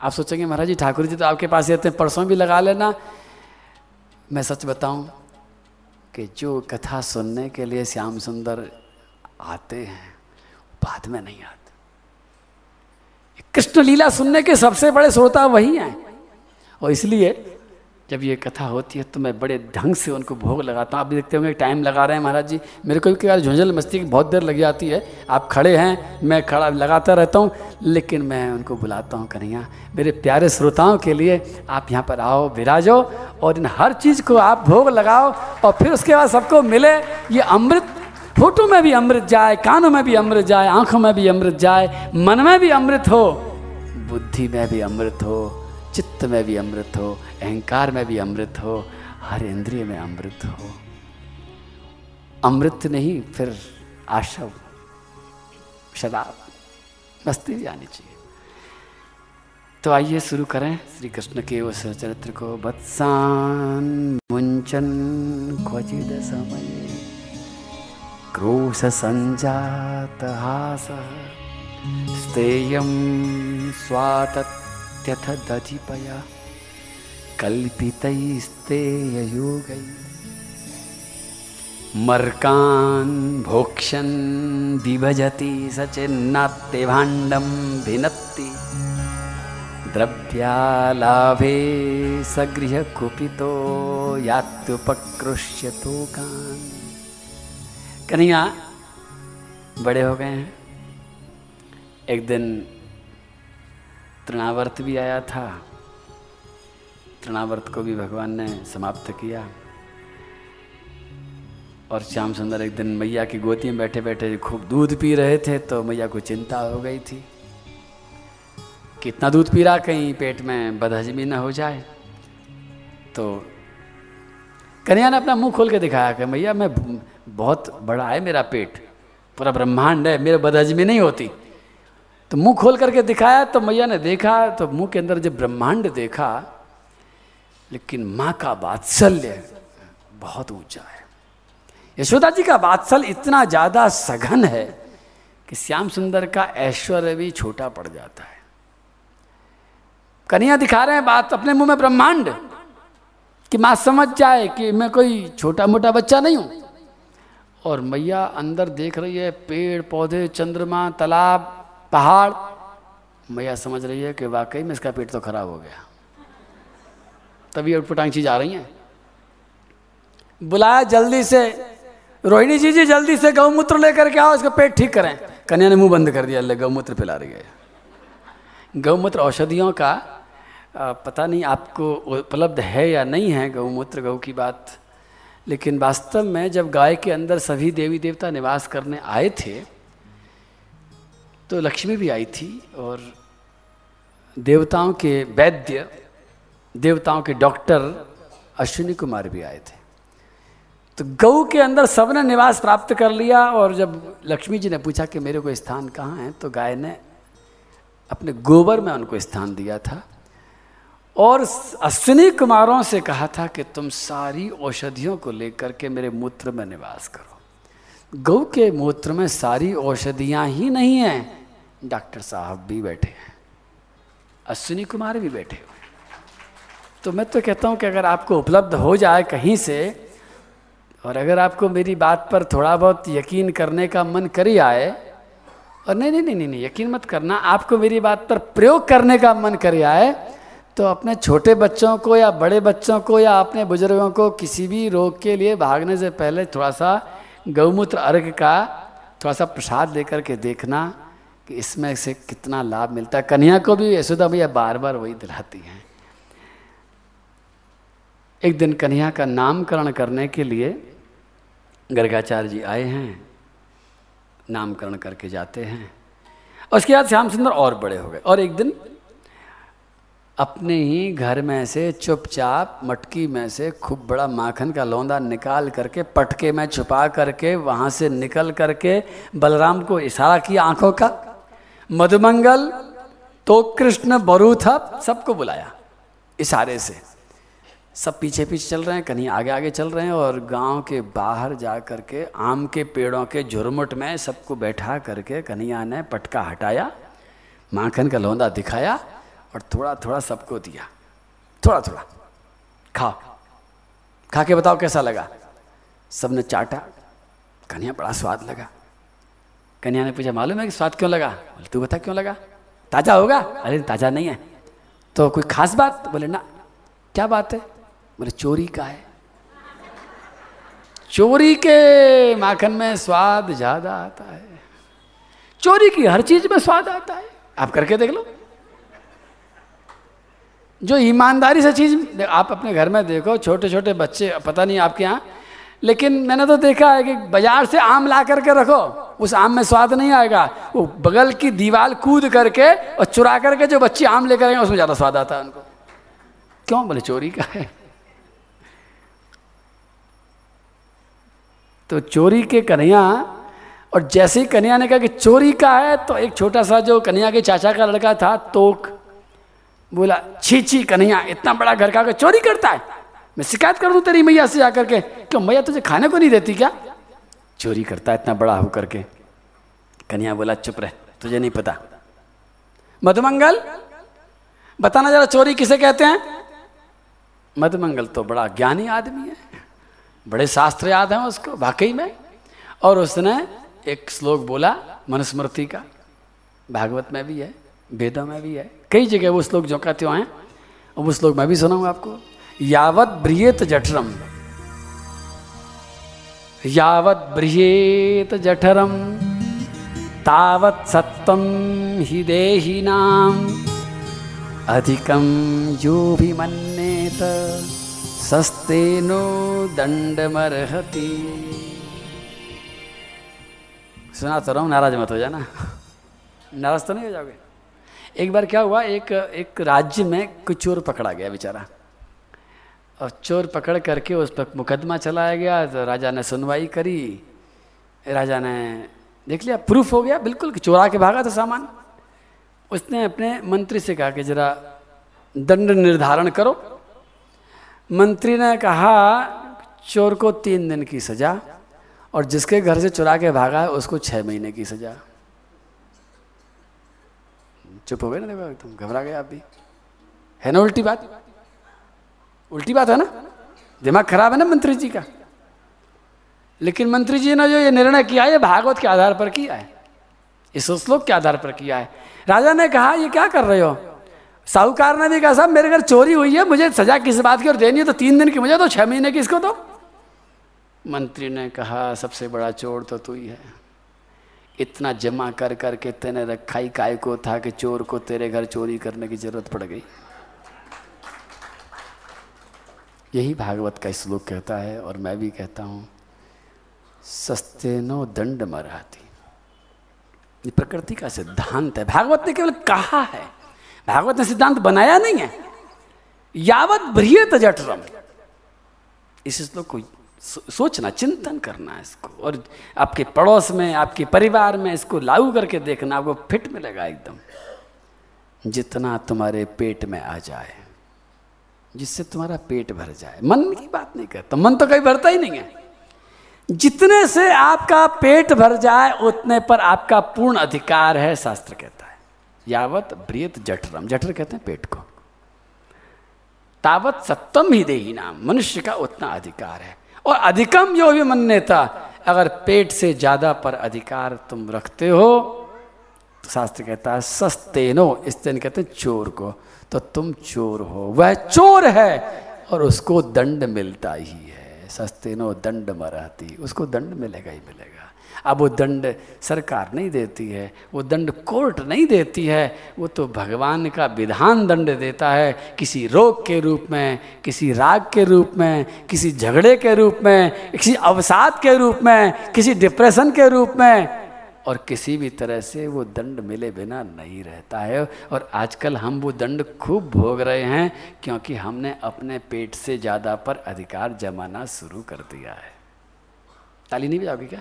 आप सोचेंगे, महाराज जी, ठाकुर जी तो आपके पास रहते हैं, परसों भी लगा लेना। मैं सच बताऊँ कि जो कथा सुनने के लिए श्याम सुंदर आते हैं, बाद में नहीं आते। कृष्ण लीला सुनने के सबसे बड़े श्रोता वही हैं। और इसलिए जब ये कथा होती है तो मैं बड़े ढंग से उनको भोग लगाता हूँ। आप भी देखते होंगे टाइम लगा रहे हैं महाराज जी। मेरे को भी कई बार झुंझल मस्ती की बहुत देर लग जाती है। आप खड़े हैं, मैं खड़ा लगाता रहता हूँ, लेकिन मैं उनको बुलाता हूँ, कन्हैया, मेरे प्यारे श्रोताओं के लिए आप यहाँ पर आओ, विराजो, और इन हर चीज़ को आप भोग लगाओ, और फिर उसके बाद सबको मिले, ये अमृत फ़ोटो में भी अमृत जाए, कानों में भी अमृत जाए, आँखों में भी अमृत जाए, मन में भी अमृत हो, बुद्धि में भी अमृत हो। चित्त में भी अमृत हो, अहंकार में भी अमृत हो, हर इंद्रिय में अमृत हो। अमृत नहीं फिर आशव शराब मस्ती भी आनी चाहिए। तो आइए शुरू करें श्री कृष्ण के उस चरित्र को। बत्सान मुंचन क्वचिद समय, क्रोश संजात हास स्तेयम स्वातत् त्यथ दधिपय। कल्पितैस्तेययोगै मर्कान् भोक्षन् विभजति सचिन्नात्यभाण्डं भिनत्ति द्रव्यालाभे सगृहकुपितो यात्युपकृष्यतोकान् कन्हैया, बड़े हो गए हैं। एक दिन तृणावर्त भी आया था। तृणावर्त को भी भगवान ने समाप्त किया। और श्याम सुंदर एक दिन मैया की गोदी में बैठे बैठे खूब दूध पी रहे थे तो मैया को चिंता हो गई थी कितना दूध पी रहा कहीं पेट में बदहजमी न हो जाए। तो कन्या ने अपना मुँह खोल के दिखाया कि मैया, मैं बहुत बड़ा है मेरा पेट, पूरा ब्रह्मांड है, मेरे बदहजमी नहीं होती। तो मुँह खोल करके दिखाया तो मैया ने देखा तो मुँह के अंदर जब ब्रह्मांड देखा, लेकिन माँ का वात्सल्य बहुत ऊँचा है। यशोदा जी का वात्सल इतना ज़्यादा सघन है कि श्याम सुंदर का ऐश्वर्य भी छोटा पड़ जाता है। कन्या दिखा रहे हैं बात अपने मुँह में ब्रह्मांड, कि माँ समझ जाए कि मैं कोई छोटा मोटा बच्चा नहीं हूँ। और मैया अंदर देख रही है पेड़ पौधे चंद्रमा, तालाब पहाड़। मैया समझ रही है कि वाकई में इसका पेट तो खराब हो गया। तभी अटपुटांग चीज़ आ रही हैं। बुलाया जल्दी से। रोहिणी जी जी, जल्दी से गौमूत्र लेकर के आओ, इसका पेट ठीक करें। कन्या ने मुँह बंद कर दिया अल्लाह गौमूत्र पिला रही है। गौमूत्र औषधियों का पता नहीं आपको उपलब्ध है या नहीं है गौमूत्र, गौ की बात। लेकिन वास्तव में जब गाय के अंदर सभी देवी देवता निवास करने आए थे तो लक्ष्मी भी आई थी और देवताओं के वैद्य, देवताओं के डॉक्टर अश्विनी कुमार भी आए थे। तो गऊ के अंदर सबने निवास प्राप्त कर लिया और जब लक्ष्मी जी ने पूछा कि मेरे को स्थान कहाँ है तो गाय ने अपने गोबर में उनको स्थान दिया था और अश्विनी कुमारों से कहा था कि तुम सारी औषधियों को लेकर के मेरे मूत्र में निवास करो। गौ के मूत्र में सारी औषधियाँ ही नहीं हैं। डॉक्टर साहब भी बैठे हैं, अश्विनी कुमार भी बैठे हुए तो मैं तो कहता हूँ कि अगर आपको उपलब्ध हो जाए कहीं से, और अगर आपको मेरी बात पर थोड़ा बहुत यकीन करने का मन करी आए, और नहीं नहीं नहीं नहीं, यकीन मत करना, आपको मेरी बात पर प्रयोग करने का मन कर आए तो अपने छोटे बच्चों को या बड़े बच्चों को या अपने बुज़ुर्गों को किसी भी रोग के लिए भागने से पहले थोड़ा सा गौमूत्र अर्घ का थोड़ा सा प्रसाद लेकर के देखना कि इसमें से कितना लाभ मिलता है। कन्या को भी यशोदा भैया बार बार वही दिलाती हैं। एक दिन कन्या का नामकरण करने के लिए गर्गाचार्य जी आए हैं, नामकरण करके जाते हैं। उसके बाद श्याम सुंदर और बड़े हो गए और एक दिन अपने ही घर में से चुपचाप मटकी में से खूब बड़ा माखन का लौंदा निकाल करके, पटके में छुपा करके, वहाँ से निकल करके बलराम को इशारा किया आँखों का। मधुमंगल तो कृष्ण बरू था, सबको बुलाया इशारे से। सब पीछे पीछे चल रहे हैं, कहीं आगे आगे चल रहे हैं और गाँव के बाहर जा कर के आम के पेड़ों के झुरमुट में सबको बैठा करके कन्हैया ने पटका हटाया, माखन का लौंदा दिखाया। और थोड़ा थोड़ा सबको दिया। थोड़ा थोड़ा खाओ खा के बताओ कैसा लगा? सबने चाटा। कन्हैया बड़ा स्वाद लगा। कन्हैया ने पूछा, मालूम है कि स्वाद क्यों लगा? बोले, तू बता क्यों लगा? ताज़ा होगा? अरे, ताज़ा नहीं है। तो कोई खास बात? बोले, ना। क्या बात है? बोले, चोरी का है। चोरी के माखन में स्वाद ज़्यादा आता है। चोरी की हर चीज़ में स्वाद आता है। आप करके देख लो। जो ईमानदारी से चीज़, आप अपने घर में देखो छोटे छोटे बच्चे, पता नहीं आपके यहाँ, लेकिन मैंने तो देखा है कि बाज़ार से आम ला करके रखो, उस आम में स्वाद नहीं आएगा। वो बगल की दीवार कूद करके और चुरा करके जो बच्चे आम लेकर आएँगे, उसमें ज़्यादा स्वाद आता है उनको। क्यों? बोले, चोरी का है। तो चोरी के कन्हैया, और जैसे ही कन्हैया ने कहा कि चोरी का है तो एक छोटा सा जो कन्हैया के चाचा का लड़का था, तोक बोला, छी छी, कन्हैया, इतना बड़ा घर का चोरी करता है? मैं शिकायत कर दूँ तेरी मैया से जाकर के? क्यों, मैया तुझे खाने को नहीं देती क्या? चोरी करता है इतना बड़ा होकर के? कन्हैया बोला, चुप रह, तुझे नहीं पता। मधुमंगल, बताना जरा चोरी किसे कहते हैं? मधुमंगल तो बड़ा ज्ञानी आदमी है, बड़े शास्त्र याद हैं उसको, वाकई में। और उसने एक श्लोक बोला, मनुस्मृति का, भागवत में भी है, वेदों में भी है कई जगह वो श्लोक जो कहते हैं और वो श्लोक मैं भी सुनाऊँगा आपको। यावत ब्रियेत जठरम। यावत ब्रियेत जठरम। तावत सत्तम ही देही नाम। अधिकम जो भी मन्नेत सस्ते नो दंड मरहती सुना तो रहा हूँ नाराज़ मत हो जाना। नाराज़ तो नहीं हो जाओगे? एक बार क्या हुआ, एक एक राज्य में कुछ चोर पकड़ा गया बेचारा। और चोर पकड़ करके उस पर मुकदमा चलाया गया तो राजा ने सुनवाई करी। राजा ने देख लिया, प्रूफ हो गया, बिल्कुल कि चोरा के भागा था सामान। उसने अपने मंत्री से कहा कि जरा दंड निर्धारण करो। मंत्री ने कहा, चोर को तीन दिन की सजा, और जिसके घर से चुरा के भागा है, उसको छः महीने की सजा। चुप हो गए ना, देखो, तुम घबरा गए आप भी। है ना उल्टी बात? उल्टी बात है ना? दिमाग खराब है ना मंत्री जी का? लेकिन मंत्री जी ने जो ये निर्णय किया है ये भागवत के आधार पर किया है। इस श्लोक के आधार पर किया है। राजा ने कहा, ये क्या कर रहे हो? साहूकार ने भी कहा, साहब, मेरे घर चोरी हुई है, मुझे सजा किस बात की और देनी है तो तीन दिन की मुझे तो छह महीने की इसको तो मंत्री ने कहा, सबसे बड़ा चोर तो तू ही है। इतना जमा कर करके तेने रखा ही काय को था कि चोर को तेरे घर चोरी करने की ज़रूरत पड़ गई? यही भागवत का श्लोक कहता है और मैं भी कहता हूँ, सस्तेनो दंड मराती। ये प्रकृति का सिद्धांत है। भागवत ने केवल कहा है। भागवत ने सिद्धांत बनाया नहीं है। यावत ब्रियत जठरम। इस श्लोक को सोचना, चिंतन करना इसको। और आपके पड़ोस में, आपके परिवार में इसको लागू करके देखना आपको फिट मिलेगा एकदम। जितना तुम्हारे पेट में आ जाए, जिससे तुम्हारा पेट भर जाए। मन की बात नहीं करता। मन तो कहीं भरता ही नहीं है। जितने से आपका पेट भर जाए, उतने पर आपका पूर्ण अधिकार है, शास्त्र कहता है। यावत ब्रियत जठरम। जठर कहते हैं पेट को। तावत सत्तम ही दे नाम। मनुष्य का उतना अधिकार है। और अधिकम जो भी मन्यता। अगर पेट से ज़्यादा पर अधिकार तुम रखते हो तो शास्त्र कहता है, सस्तेनो। इस दिन कहते हैं, चोर को। तो तुम चोर हो। वह चोर है और उसको दंड मिलता ही है। सस्तेनो, दंड मराती उसको दंड मिलेगा ही मिलेगा। अब वो दंड सरकार नहीं देती है, वो दंड कोर्ट नहीं देती है, वो तो भगवान का विधान दंड देता है, किसी रोग के रूप में, किसी राग के रूप में, किसी झगड़े के रूप में, किसी अवसाद के रूप में, किसी डिप्रेशन के रूप में, और किसी भी तरह से वो दंड मिले बिना नहीं रहता है। और आजकल हम वो दंड खूब भोग रहे हैं, क्योंकि हमने अपने पेट से ज़्यादा पर अधिकार जमाना शुरू कर दिया है। ताली नहीं बजाओगी क्या?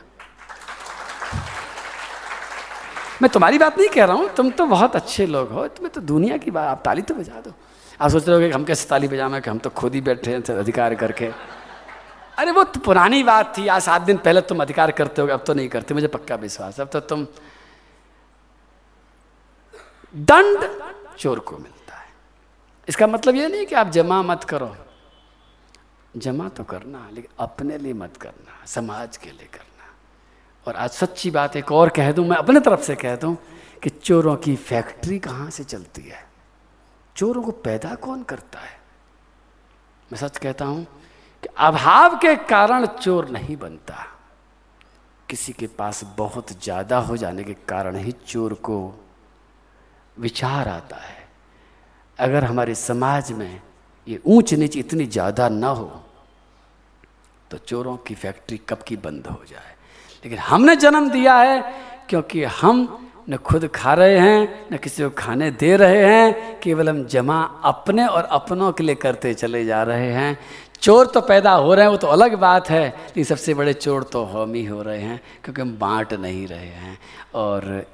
मैं तुम्हारी बात नहीं कह रहा हूँ, तुम तो बहुत अच्छे लोग हो, तुम्हें तो दुनिया की बात, आप ताली तो बजा दो। आप सोच रहे हो कि हम कैसे ताली बजाना, कि हम तो खुद ही बैठे हैं अधिकार करके। अरे, वो तो पुरानी बात थी, आज सात दिन पहले तुम अधिकार करते हो अब तो नहीं करते, मुझे पक्का विश्वास अब तो तुम दंड चोर को मिलता है। इसका मतलब ये नहीं कि आप जमा मत करो। जमा तो करना लेकिन अपने लिए मत करना, समाज के लिए करना। और आज सच्ची बात एक और कह दूँ, मैं अपने तरफ़ से कह दूँ कि चोरों की फैक्ट्री कहाँ से चलती है? चोरों को पैदा कौन करता है? मैं सच कहता हूँ कि अभाव के कारण चोर नहीं बनता। किसी के पास बहुत ज़्यादा हो जाने के कारण ही चोर को विचार आता है। अगर हमारे समाज में ये ऊंच नीच इतनी ज़्यादा ना हो तो चोरों की फैक्ट्री कब की बंद हो जाए? लेकिन हमने जन्म दिया है क्योंकि हम न खुद खा रहे हैं, न किसी को खाने दे रहे हैं, केवल हम जमा अपने और अपनों के लिए करते चले जा रहे हैं। चोर तो पैदा हो रहे हैं, वो तो अलग बात है, लेकिन सबसे बड़े चोर तो हम ही हो रहे हैं, क्योंकि हम बांट नहीं रहे हैं। और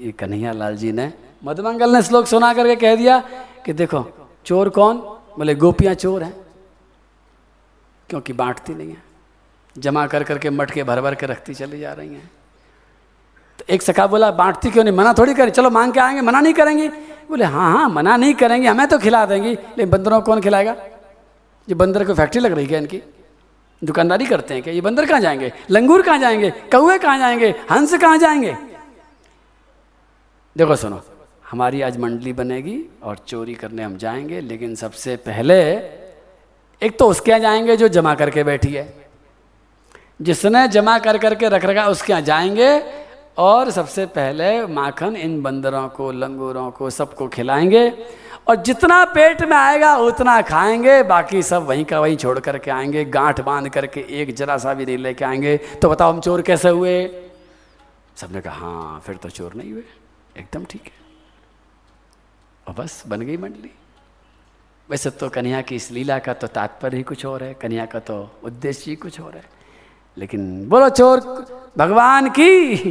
ये कन्हैया लाल जी ने मधुमंगल ने श्लोक सुना करके कह दिया कि देखो, चोर कौन? बोले, गोपियाँ चोर हैं, क्योंकि बांटती नहीं है। जमा कर करके मटके भर भर के रखती चली जा रही हैं। तो एक सखा बोला बांटती क्यों नहीं? मना थोड़ी करें? चलो मांग के आएँगे, मना नहीं करेंगे? बोले हाँ हाँ मना नहीं करेंगे, हमें तो खिला देंगी। लेकिन बंदरों को कौन खिलाएगा? ये बंदर को फैक्ट्री लग रही है इनकी? दुकानदारी करते हैं क्या? ये बंदर कहाँ जाएँगे? लंगूर कहाँ जाएँगे? कौए कहाँ जाएँगे? हंस कहाँ जाएँगे? देखो सुनो, हमारी आज मंडली बनेगी और चोरी करने हम जाएँगे, लेकिन सबसे पहले एक तो उसके यहाँ जाएँगे जो जमा करके बैठी है। जिसने जमा कर करके रख रखा, उसके यहाँ जाएँगे और सबसे पहले माखन इन बंदरों को, लंगूरों को सबको खिलाएँगे और जितना पेट में आएगा उतना खाएँगे, बाकी सब वहीं का वहीं छोड़ करके आएँगे, गांठ बाँध करके एक जरा सा भी नहीं लेके आएँगे। तो बताओ हम चोर कैसे हुए? सबने कहा हाँ फिर तो चोर नहीं हुए, एकदम ठीक है। और बस बन गई मंडली। वैसे तो कन्या की इस लीला का तो तात्पर्य ही कुछ और है कन्या का तो उद्देश्य ही कुछ और है। लेकिन बोलो चोर, भगवान की,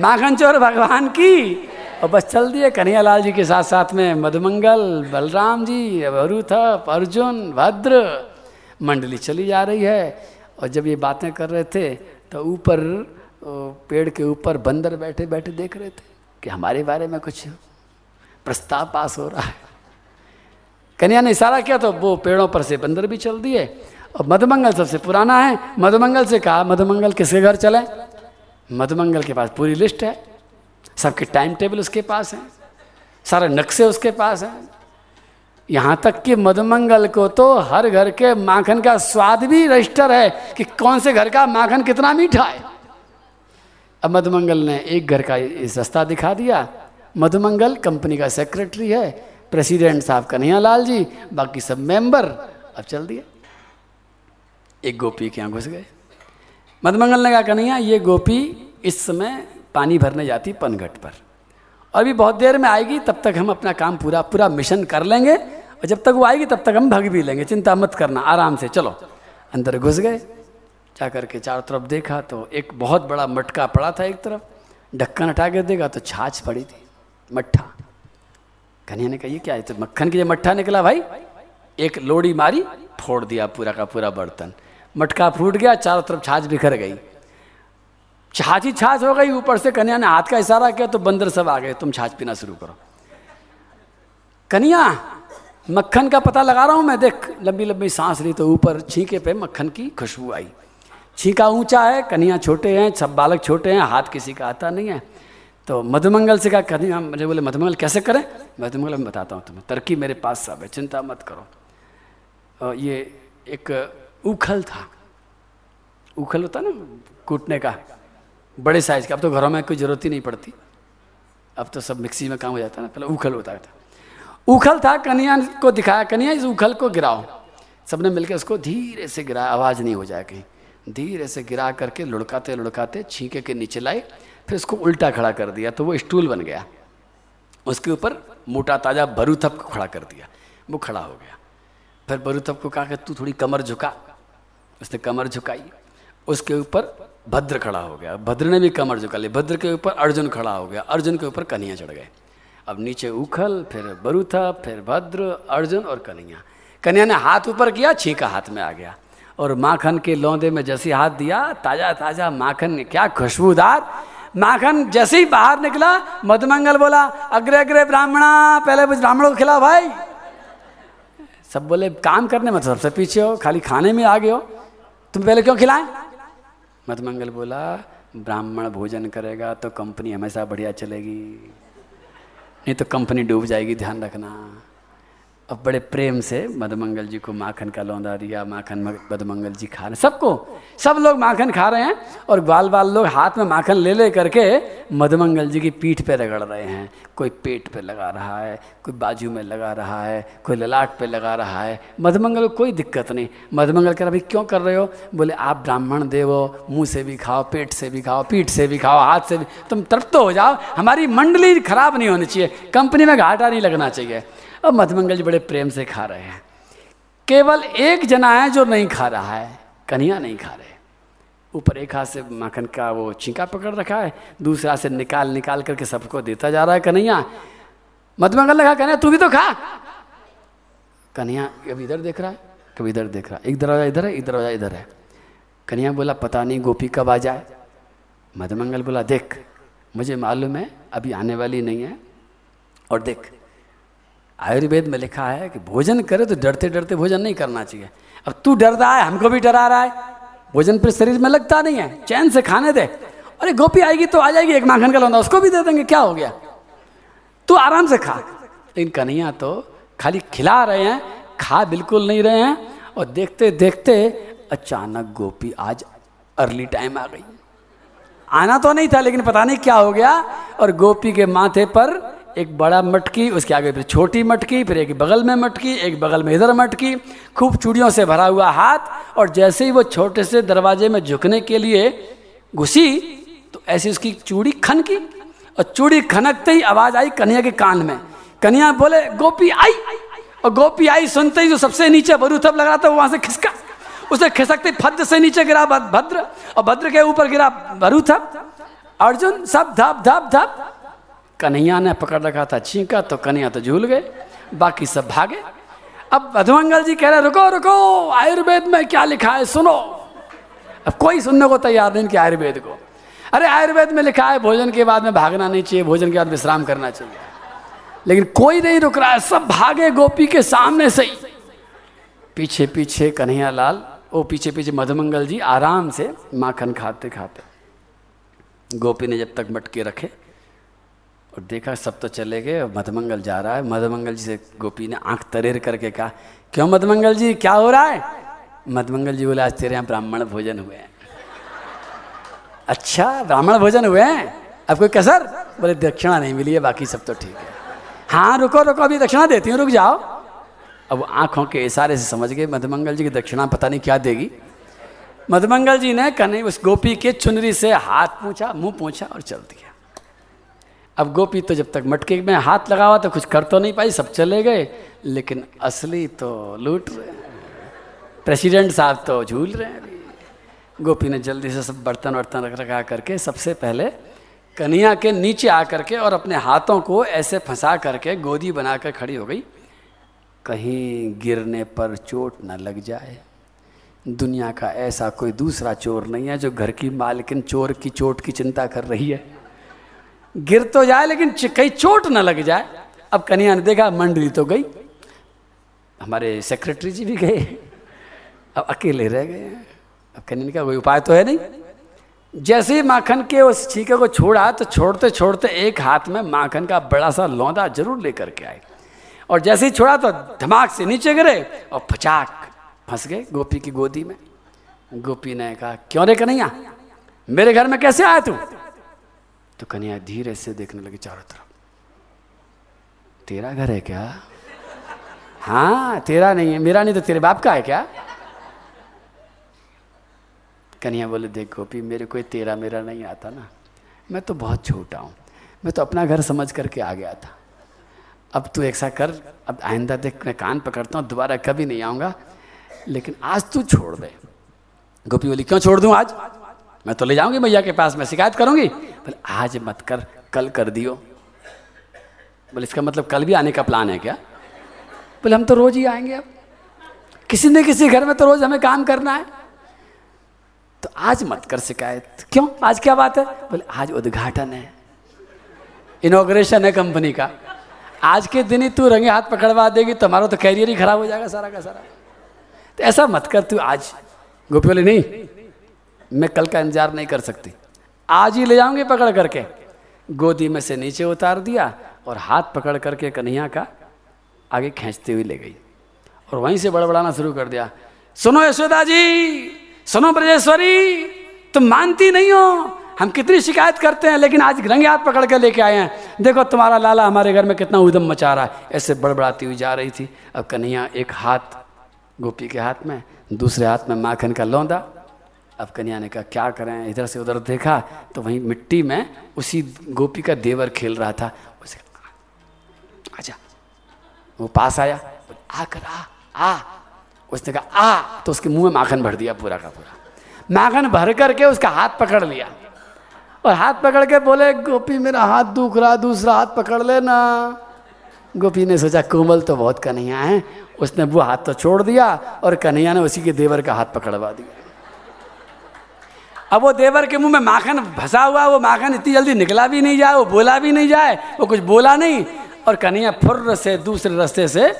माखन चोर भगवान की। और बस चल दिए कन्हैयालाल जी के साथ साथ में मधुमंगल, बलराम जी अरुथप अर्जुन, भद्र, मंडली चली जा रही है। और जब ये बातें कर रहे थे तो ऊपर पेड़ के ऊपर बंदर बैठे बैठे देख रहे थे कि हमारे बारे में कुछ प्रस्ताव पास हो रहा है। कन्या ने इशारा किया तो वो पेड़ों पर से बंदर भी चल दिए। और मधुमंगल सबसे पुराना है। मधुमंगल से कहा, मधुमंगल किसके घर चले? मधुमंगल के पास पूरी लिस्ट है। सबके टाइम टेबल उसके पास है। सारे नक्शे उसके पास हैं। यहाँ तक कि मधुमंगल को तो हर घर के माखन का स्वाद भी रजिस्टर है कि कौन से घर का माखन कितना मीठा है। अब मधुमंगल ने एक घर का सस्ता दिखा दिया। मधुमंगल कंपनी का सेक्रेटरी है। प्रेसिडेंट साहब कन्हैया लाल जी, बाकी सब मेंबर अब चल दिया। एक गोपी के यहाँ घुस गए। मधमंगल ने कहा, कन्हैया, ये गोपी इस समय पानी भरने जाती पनघट पर। और अभी बहुत देर में आएगी, तब तक हम अपना काम पूरा पूरा मिशन कर लेंगे। और जब तक वो आएगी, तब तक हम भग भी लेंगे। चिंता मत करना, आराम से, चलो। अंदर घुस गए। जा करके चारों तरफ़ देखा तो एक बहुत बड़ा मटका पड़ा था एक तरफ़। ढक्कन हटा के देखा तो छाछ पड़ी थी, मट्ठा। कन्हैया ने कहा, ये क्या है? तो मक्खन की जब मट्ठा निकला भाई। एक लोड़ी मारी, फोड़ दिया पूरा का पूरा बर्तन। मटका फूट गया, चारों तरफ़ छाछ बिखर गई। छाछ ही छाछ हो गई, ऊपर से कन्या ने हाथ का इशारा किया तो बंदर सब आ गए, तुम छाछ पीना शुरू करो। कन्या, मक्खन का पता लगा रहा हूँ मैं, देख लंबी लंबी सांस ली तो ऊपर छींके पे मक्खन की खुशबू आई। छींका ऊँचा है, कन्या छोटे हैं, सब बालक छोटे हैं, हाथ किसी का आता नहीं है। तो मधुमंगल से कहा, कन्या, मुझे बोले, मधुमंगल कैसे करें? मधुमंगल, मैं बताता हूँ तुम्हें, तरक्की मेरे पास सब है, चिंता मत करो। और ये एक उखल था। उखल होता ना, कूटने का। बड़े साइज़ का। अब तो घरों में कोई ज़रूरत ही नहीं पड़ती। अब तो सब मिक्सी में काम हो जाता है ना, पहले उखल होता था। उखल था, कन्या को दिखाया, कन्या इस उखल को गिराओ। सबने मिलकर उसको धीरे से गिरा, आवाज़ नहीं हो जाए कहीं। धीरे से गिरा करके लुढ़काते लुढ़काते छींके के नीचे लाए, फिर उसको उल्टा खड़ा कर दिया तो वो स्टूल बन गया। उसके ऊपर मोटा, ताज़ा बरूथप को खड़ा कर दिया। वो खड़ा हो गया। फिर बरूथप को कहा कि, तू थोड़ी कमर झुका। उसने कमर झुकाई। उसके ऊपर भद्र खड़ा हो गया। भद्र ने भी कमर झुका ली। भद्र के ऊपर अर्जुन खड़ा हो गया। अर्जुन के ऊपर कन्हैया चढ़ गए। अब नीचे उखल, फिर बरूथप फिर भद्र, अर्जुन और कन्हैया। कन्हैया ने हाथ ऊपर किया, छीका हाथ में आ गया। और माखन के लौंदे में जैसे हाथ दिया ताज़ा ताज़ा माखन क्या खुशबूदार। माखन जैसे ही बाहर निकला मधुमंगल बोला, अग्रे अग्रे, ब्राह्मणा, पहले ब्राह्मणों को खिला भाई। सब बोले, काम करने में सबसे पीछे हो, खाली खाने में आ गए हो। तुम पहले क्यों खिलाए? मत मंगल बोला, ब्राह्मण भोजन करेगा तो कंपनी हमेशा बढ़िया चलेगी, नहीं तो कंपनी डूब जाएगी, ध्यान रखना। अब बड़े प्रेम से मधुमंगल जी को माखन का लौंदा दिया, माखन मधुमंगल जी खा रहे सबको, सब लोग माखन खा रहे हैं और बाल बाल लोग हाथ में माखन ले ले करके मधुमंगल जी की पीठ पे रगड़ रहे हैं। कोई पेट पे लगा रहा है, कोई बाजू में लगा रहा है, कोई ललाट पे लगा रहा है। मधुमंगल को कोई दिक्कत नहीं। मधुमंगल कह रहा भाई क्यों कर रहे हो? बोले, आप ब्राह्मण देव हो, मुँह से भी खाओ, पेट से भी खाओ, पीठ से भी खाओ, हाथ से भी तुम तृप्त हो जाओ। हमारी मंडली खराब नहीं होनी चाहिए। कंपनी में घाटा नहीं लगना चाहिए। अब मधुमंगल जी बड़े प्रेम से खा रहे हैं। केवल एक जना है जो नहीं खा रहा है, कन्हैया नहीं खा रहे। ऊपर एक हाथ से माखन का वो चिंका पकड़ रखा है, दूसरा से निकाल निकाल करके सबको देता जा रहा है कन्हैया। मधुमंगल ने कन्हैया, तू भी तो खा। कन्हैया कभी इधर देख रहा है, कभी इधर देख रहा है। एक दरवाज़ा इधर है, एक दरवाज़ा इधर है। कन्हैया बोला, पता नहीं, गोपी कब आ जाए? मधुमंगल बोला, देख, मुझे मालूम है, अभी आने वाली नहीं है। और देख आयुर्वेद में लिखा है कि भोजन करे तो डरते डरते भोजन नहीं करना चाहिए। अब तू डर रहा है, हमको भी डरा रहा है। भोजन फिर शरीर में लगता नहीं है, चैन से खाने दे। अरे गोपी आएगी तो आ जाएगी, एक माखन का लौंदा, उसको भी दे देंगे, क्या हो गया? तू आराम से खा। लेकिन कन्हैया तो खाली खिला रहे हैं, खा बिल्कुल नहीं रहे हैं, और देखते देखते अचानक गोपी आज अर्ली टाइम आ गई। आना तो नहीं था, लेकिन पता नहीं क्या हो गया, और गोपी के माथे पर एक बड़ा मटकी, उसके आगे फिर छोटी मटकी, फिर एक बगल में मटकी, एक बगल में इधर मटकी, खूब चूड़ियों से भरा हुआ हाथ, और जैसे ही वो छोटे से दरवाजे में झुकने के लिए घुसी तो ऐसी उसकी चूड़ी खन की, और चूड़ी खनकते ही आवाज़ आई कन्हैया के कान में। कन्हैया बोले, गोपी आई। और गोपी आई सुनते ही जो सबसे नीचे बरूथप रहा था वहाँ से खिसका। उसे खिसकते फद्द से नीचे गिरा भद्र, और भद्र के ऊपर गिरा बरूथप अर्जुन सब धप धप धप कन्हैया ने पकड़ रखा था छींका तो कन्हैया तो झूल गए, बाकी सब भागे। अब मधुमंगल जी कह रहे, रुको रुको, आयुर्वेद में क्या लिखा है सुनो। अब कोई सुनने को तैयार नहीं कि आयुर्वेद को। अरे, आयुर्वेद में लिखा है, भोजन के बाद में भागना नहीं चाहिए, भोजन के बाद विश्राम करना चाहिए। लेकिन कोई नहीं रुक रहा है, सब भागे गोपी के सामने से ही। पीछे पीछे कन्हैया लाल वो पीछे पीछे मधुमंगल जी आराम से माखन खाते खाते। गोपी ने जब तक मटके रखे और देखा सब तो चले गए मधमंगल जा रहा है। मधुमंगल जी से गोपी ने आँख तरेर करके कहा, क्यों मधुमंगल जी, क्या हो रहा है? मधुमंगल जी बोले, आज तेरे यहाँ ब्राह्मण भोजन हुए हैं। अच्छा ब्राह्मण भोजन हुए हैं? अब कोई कसर? बोले, दक्षिणा नहीं मिली है, बाकी सब तो ठीक है। हाँ रुको रुको, अभी दक्षिणा देती हूँ, रुक जाओ। अब आँखों के इशारे से समझ गए मधुमंगल जी की दक्षिणा पता नहीं क्या देगी। मधमंगल जी ने कन्हैया उस गोपी के चुनरी से हाथ पूछा, मुँह पूछा और चल दिया। अब गोपी तो जब तक मटके में हाथ लगा हुआ तो कुछ कर तो नहीं पाई, सब चले गए। लेकिन असली तो लूट रहे प्रेसिडेंट साहब तो झूल रहे हैं। गोपी ने जल्दी से सब बर्तन वर्तन रख रखा करके सबसे पहले कन्हैया के नीचे आ करके और अपने हाथों को ऐसे फंसा करके गोदी बनाकर खड़ी हो गई। कहीं गिरने पर चोट न लग जाए। दुनिया का ऐसा कोई दूसरा चोर नहीं है जो घर की मालकिन चोर की चोट की चिंता कर रही है। गिर तो जाए, लेकिन कहीं चोट न लग जाए। अब कन्हैया ने देखा, मंडली तो गई। हमारे सेक्रेटरी जी भी गए। अब अकेले रह गए अब कन्हैया ने कहा, कोई उपाय तो है नहीं? जैसे ही माखन के उस छीके को छोड़ा तो छोड़ते छोड़ते एक हाथ में माखन का बड़ा सा लौंदा ज़रूर लेकर के आए। और जैसे ही छोड़ा तो धमाक से नीचे गिरे और फचाक फंस गए गोपी की गोदी में। गोपी ने कहा, क्यों रे कन्हैया? मेरे घर में कैसे आया तू? तो कन्हैया धीरे से देखने लगी चारों तरफ़। तेरा घर है क्या? हाँ तेरा नहीं है। मेरा नहीं तो तेरे बाप का है क्या? कन्हैया बोले, देख गोपी, मेरे कोई तेरा मेरा नहीं आता ना। मैं तो बहुत छोटा हूँ। मैं तो अपना घर समझ करके आ गया था। अब तू ऐसा कर। अब आइंदा देख, मैं कान पकड़ता हूँ, दोबारा कभी नहीं आऊँगा। लेकिन आज तू छोड़ दे। गोपी बोली, क्यों छोड़ दूँ आज? मैं तो ले जाऊँगी मैया के पास, मैं शिकायत करूँगी। बोले, आज मत कर, कल कर दियो। बोले, इसका मतलब कल भी आने का प्लान है क्या? बोले, हम तो रोज ही आएँगे अब। किसी न किसी घर में तो रोज हमें काम करना है। तो आज मत कर शिकायत। क्यों? आज क्या बात है? बोले, आज उद्घाटन है। इनोग्रेशन है कंपनी का। आज के दिन ही तू रंगे हाथ पकड़वा देगी, तुम्हारा तो कैरियर ही खराब हो जाएगा सारा का सारा। तो ऐसा मत कर तू आज। गोपी बोले, नहीं। मैं कल का इंतज़ार नहीं कर सकती। आज ही ले जाऊँगी पकड़ करके। गोदी में से नीचे उतार दिया और हाथ पकड़ करके कन्हैया का आगे खींचते हुए ले गई और वहीं से बड़बड़ाना शुरू कर दिया। सुनो यशोदा जी, सुनो ब्रजेश्वरी, तुम मानती नहीं हो, हम कितनी शिकायत करते हैं, लेकिन आज रंगे हाथ पकड़ के लेके आए हैं। देखो तुम्हारा लाला हमारे घर में कितना उदम मचा रहा है। ऐसे बड़बड़ाती हुई जा रही थी। अब कन्हैया एक हाथ गोपी के हाथ में, दूसरे हाथ में माखन का लौंदा अब कन्या ने कहा, क्या करें? इधर से उधर देखा तो वहीं मिट्टी में उसी गोपी का देवर खेल रहा था। उसे आजा वो पास आया। आकर आ आ। उसने कहा, आ। तो उसके मुँह में माखन भर दिया पूरा का पूरा। माखन भर करके उसका हाथ पकड़ लिया। और हाथ पकड़ के बोले, गोपी, मेरा हाथ दुख रहा, दूसरा हाथ पकड़ लेना। गोपी ने सोचा, कोमल तो बहुत कन्हैया है। उसने वो हाथ तो छोड़ दिया और कन्हैया ने उसी के देवर का हाथ पकड़वा दिया। अब वो देवर के मुँह में माखन फंसा हुआ, वो माखन इतनी जल्दी निकला भी नहीं जाए, वो बोला भी नहीं जाए, वो कुछ बोला नहीं। और कन्हैया फुर्र से दूसरे रास्ते से,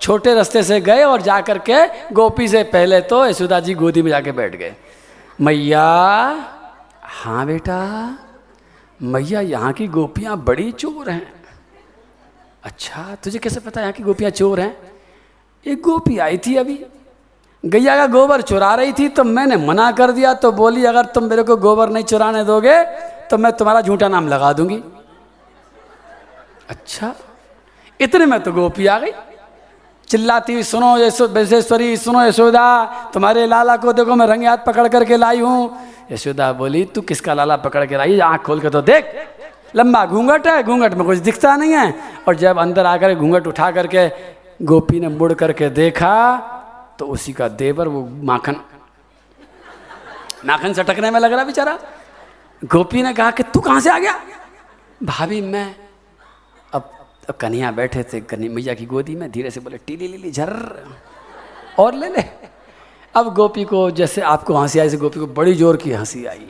छोटे रास्ते से गए और जा कर के गोपी से पहले तो यशोदा जी गोदी में जाके बैठ गए। मैया हाँ बेटा, मैया, यहाँ की गोपियाँ बड़ी चोर हैं। अच्छा तुझे कैसे पता यहाँ की गोपियाँ चोर हैं? एक गोपी आई थी अभी। गैया का गोबर चुरा रही थी तो मैंने मना कर दिया तो बोली, अगर तुम मेरे को गोबर नहीं चुराने दोगे तो मैं तुम्हारा झूठा नाम लगा दूँगी। अच्छा इतने में तो गोपी आ गई। चिल्लाती हुई सुनो यशो वैशेश्वरी सुनो यशोदा, तुम्हारे लाला को देखो, मैं रंगे हाथ पकड़ करके लाई हूँ। यशोदा बोली, तू किसका लाला पकड़ के लाई आँख खोल के तो देख। लंबा घूंघट है, घूंघट में कुछ दिखता नहीं है। और जब अंदर आकर घूंघट उठा करके गोपी ने मुड़ करके देखा तो उसी का देवर, वो माखन। माखन सटकने में लग रहा बेचारा। गोपी ने कहा कि तू कहाँ से आ गया? भाभी, मैं अब अब कन्हैया बैठे थे, कन्हैया मैया की गोदी में, धीरे से बोले, टीली लीली झर और ले ले। अब गोपी को, जैसे आपको हँसी आई गोपी को बड़ी ज़ोर की हँसी आई।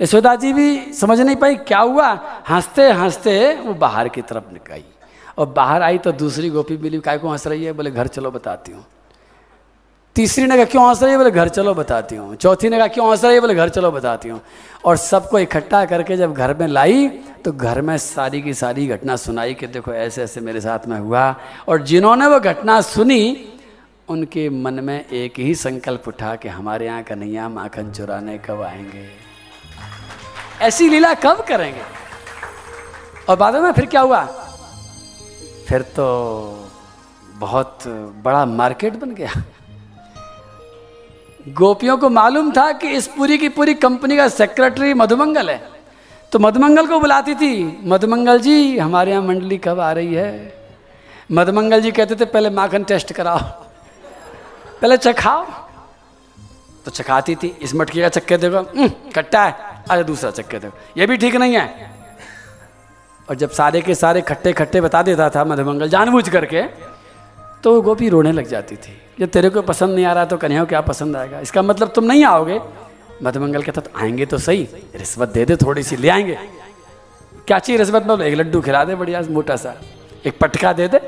यशोदा जी भी समझ नहीं पाई क्या हुआ। हँसते हँसते वो बाहर की तरफ़ निकाई और बाहर आई तो दूसरी गोपी मिली काय को हंस रही है? बोले, घर चलो, बताती हूँ। तीसरी ने कहा, क्यों हंस रही है? बोले, घर चलो, बताती हूँ. चौथी ने कहा, क्यों हंस रही है? बोले, घर चलो, बताती हूँ. और सबको इकट्ठा करके जब घर में लाई तो घर में सारी की सारी घटना सुनाई कि देखो, ऐसे ऐसे मेरे साथ में हुआ। और जिन्होंने वो घटना सुनी, उनके मन में एक ही संकल्प उठा कि हमारे यहाँ कन्हैया माखन चुराने कब आएँगे। ऐसी लीला कब करेंगे? और बाद में फिर क्या हुआ? फिर तो बहुत बड़ा मार्केट बन गया। गोपियों को मालूम था कि इस पूरी की पूरी कंपनी का सेक्रेटरी मधुमंगल है। तो मधुमंगल को बुलाती थी मधुमंगल जी हमारे यहाँ मंडली कब आ रही है? मधुमंगल जी कहते थे पहले माखन टेस्ट कराओ पहले चखाओ तो चखाती थी इस मटकी का चक्के देखो "हम्म, खट्टा है अरे दूसरा चक्के देखो ये भी ठीक नहीं है। और जब सारे के सारे खट्टे खट्टे बता देता था मधुमंगल जानबूझ करके तो वो गोपी रोने लग जाती थी। जब तेरे को पसंद नहीं आ रहा तो कन्या क्या पसंद आएगा? इसका मतलब तुम नहीं आओगे? मधुमंगल कहता तो आएँगे तो सही, रिश्वत दे दे थोड़ी सी ले आएँगे। क्या चाहिए रिश्वत? मतलब एक लड्डू खिला दे बढ़िया मोटा सा, एक पटका दे दे।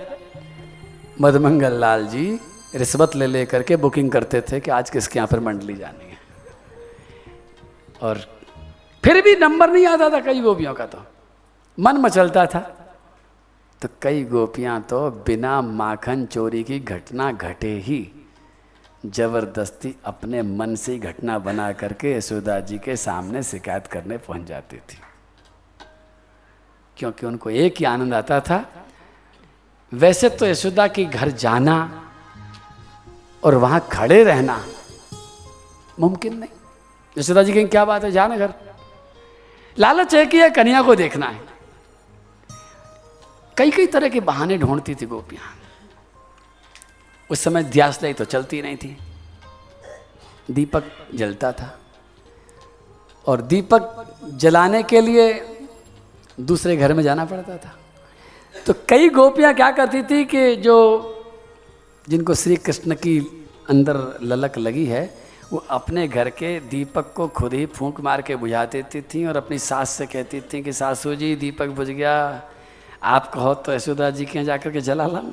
मधुमंगल लाल जी रिश्वत ले ले करके बुकिंग करते थे कि आज किसके यहाँ पर मंडली जानी है। और फिर भी नंबर नहीं आता था कई गोपियों का तो। मन मचलता था। तो कई गोपियाँ तो बिना माखन चोरी की घटना घटे ही। ज़बरदस्ती अपने मन से घटना बना करके यशोदा जी के सामने शिकायत करने पहुँच जाती थी। क्योंकि उनको एक ही आनंद आता था, वैसे तो यशोदा के घर जाना और वहाँ खड़े रहना मुमकिन नहीं। यशोदा जी कहें क्या बात है? जाना घर। लालच है कि यह कन्या को देखना है। कई कई तरह के बहाने ढूंढती थी गोपियाँ। उस समय ध्यासलाई तो चलती नहीं थी। दीपक जलता था और दीपक जलाने के लिए दूसरे घर में जाना पड़ता था। तो कई गोपियाँ क्या करती थी कि जो, जिनको श्री कृष्ण की अंदर ललक लगी है, वो अपने घर के दीपक को खुद ही फूंक मार के बुझा देती थी और अपनी सास से कहती थी कि सासू जी, दीपक बुझ गया। आप कहो तो यशोदा जी के जाकर के जला लाऊं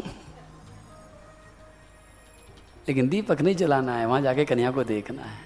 लेकिन दीपक नहीं जलाना है, वहाँ जाके कन्या को देखना है।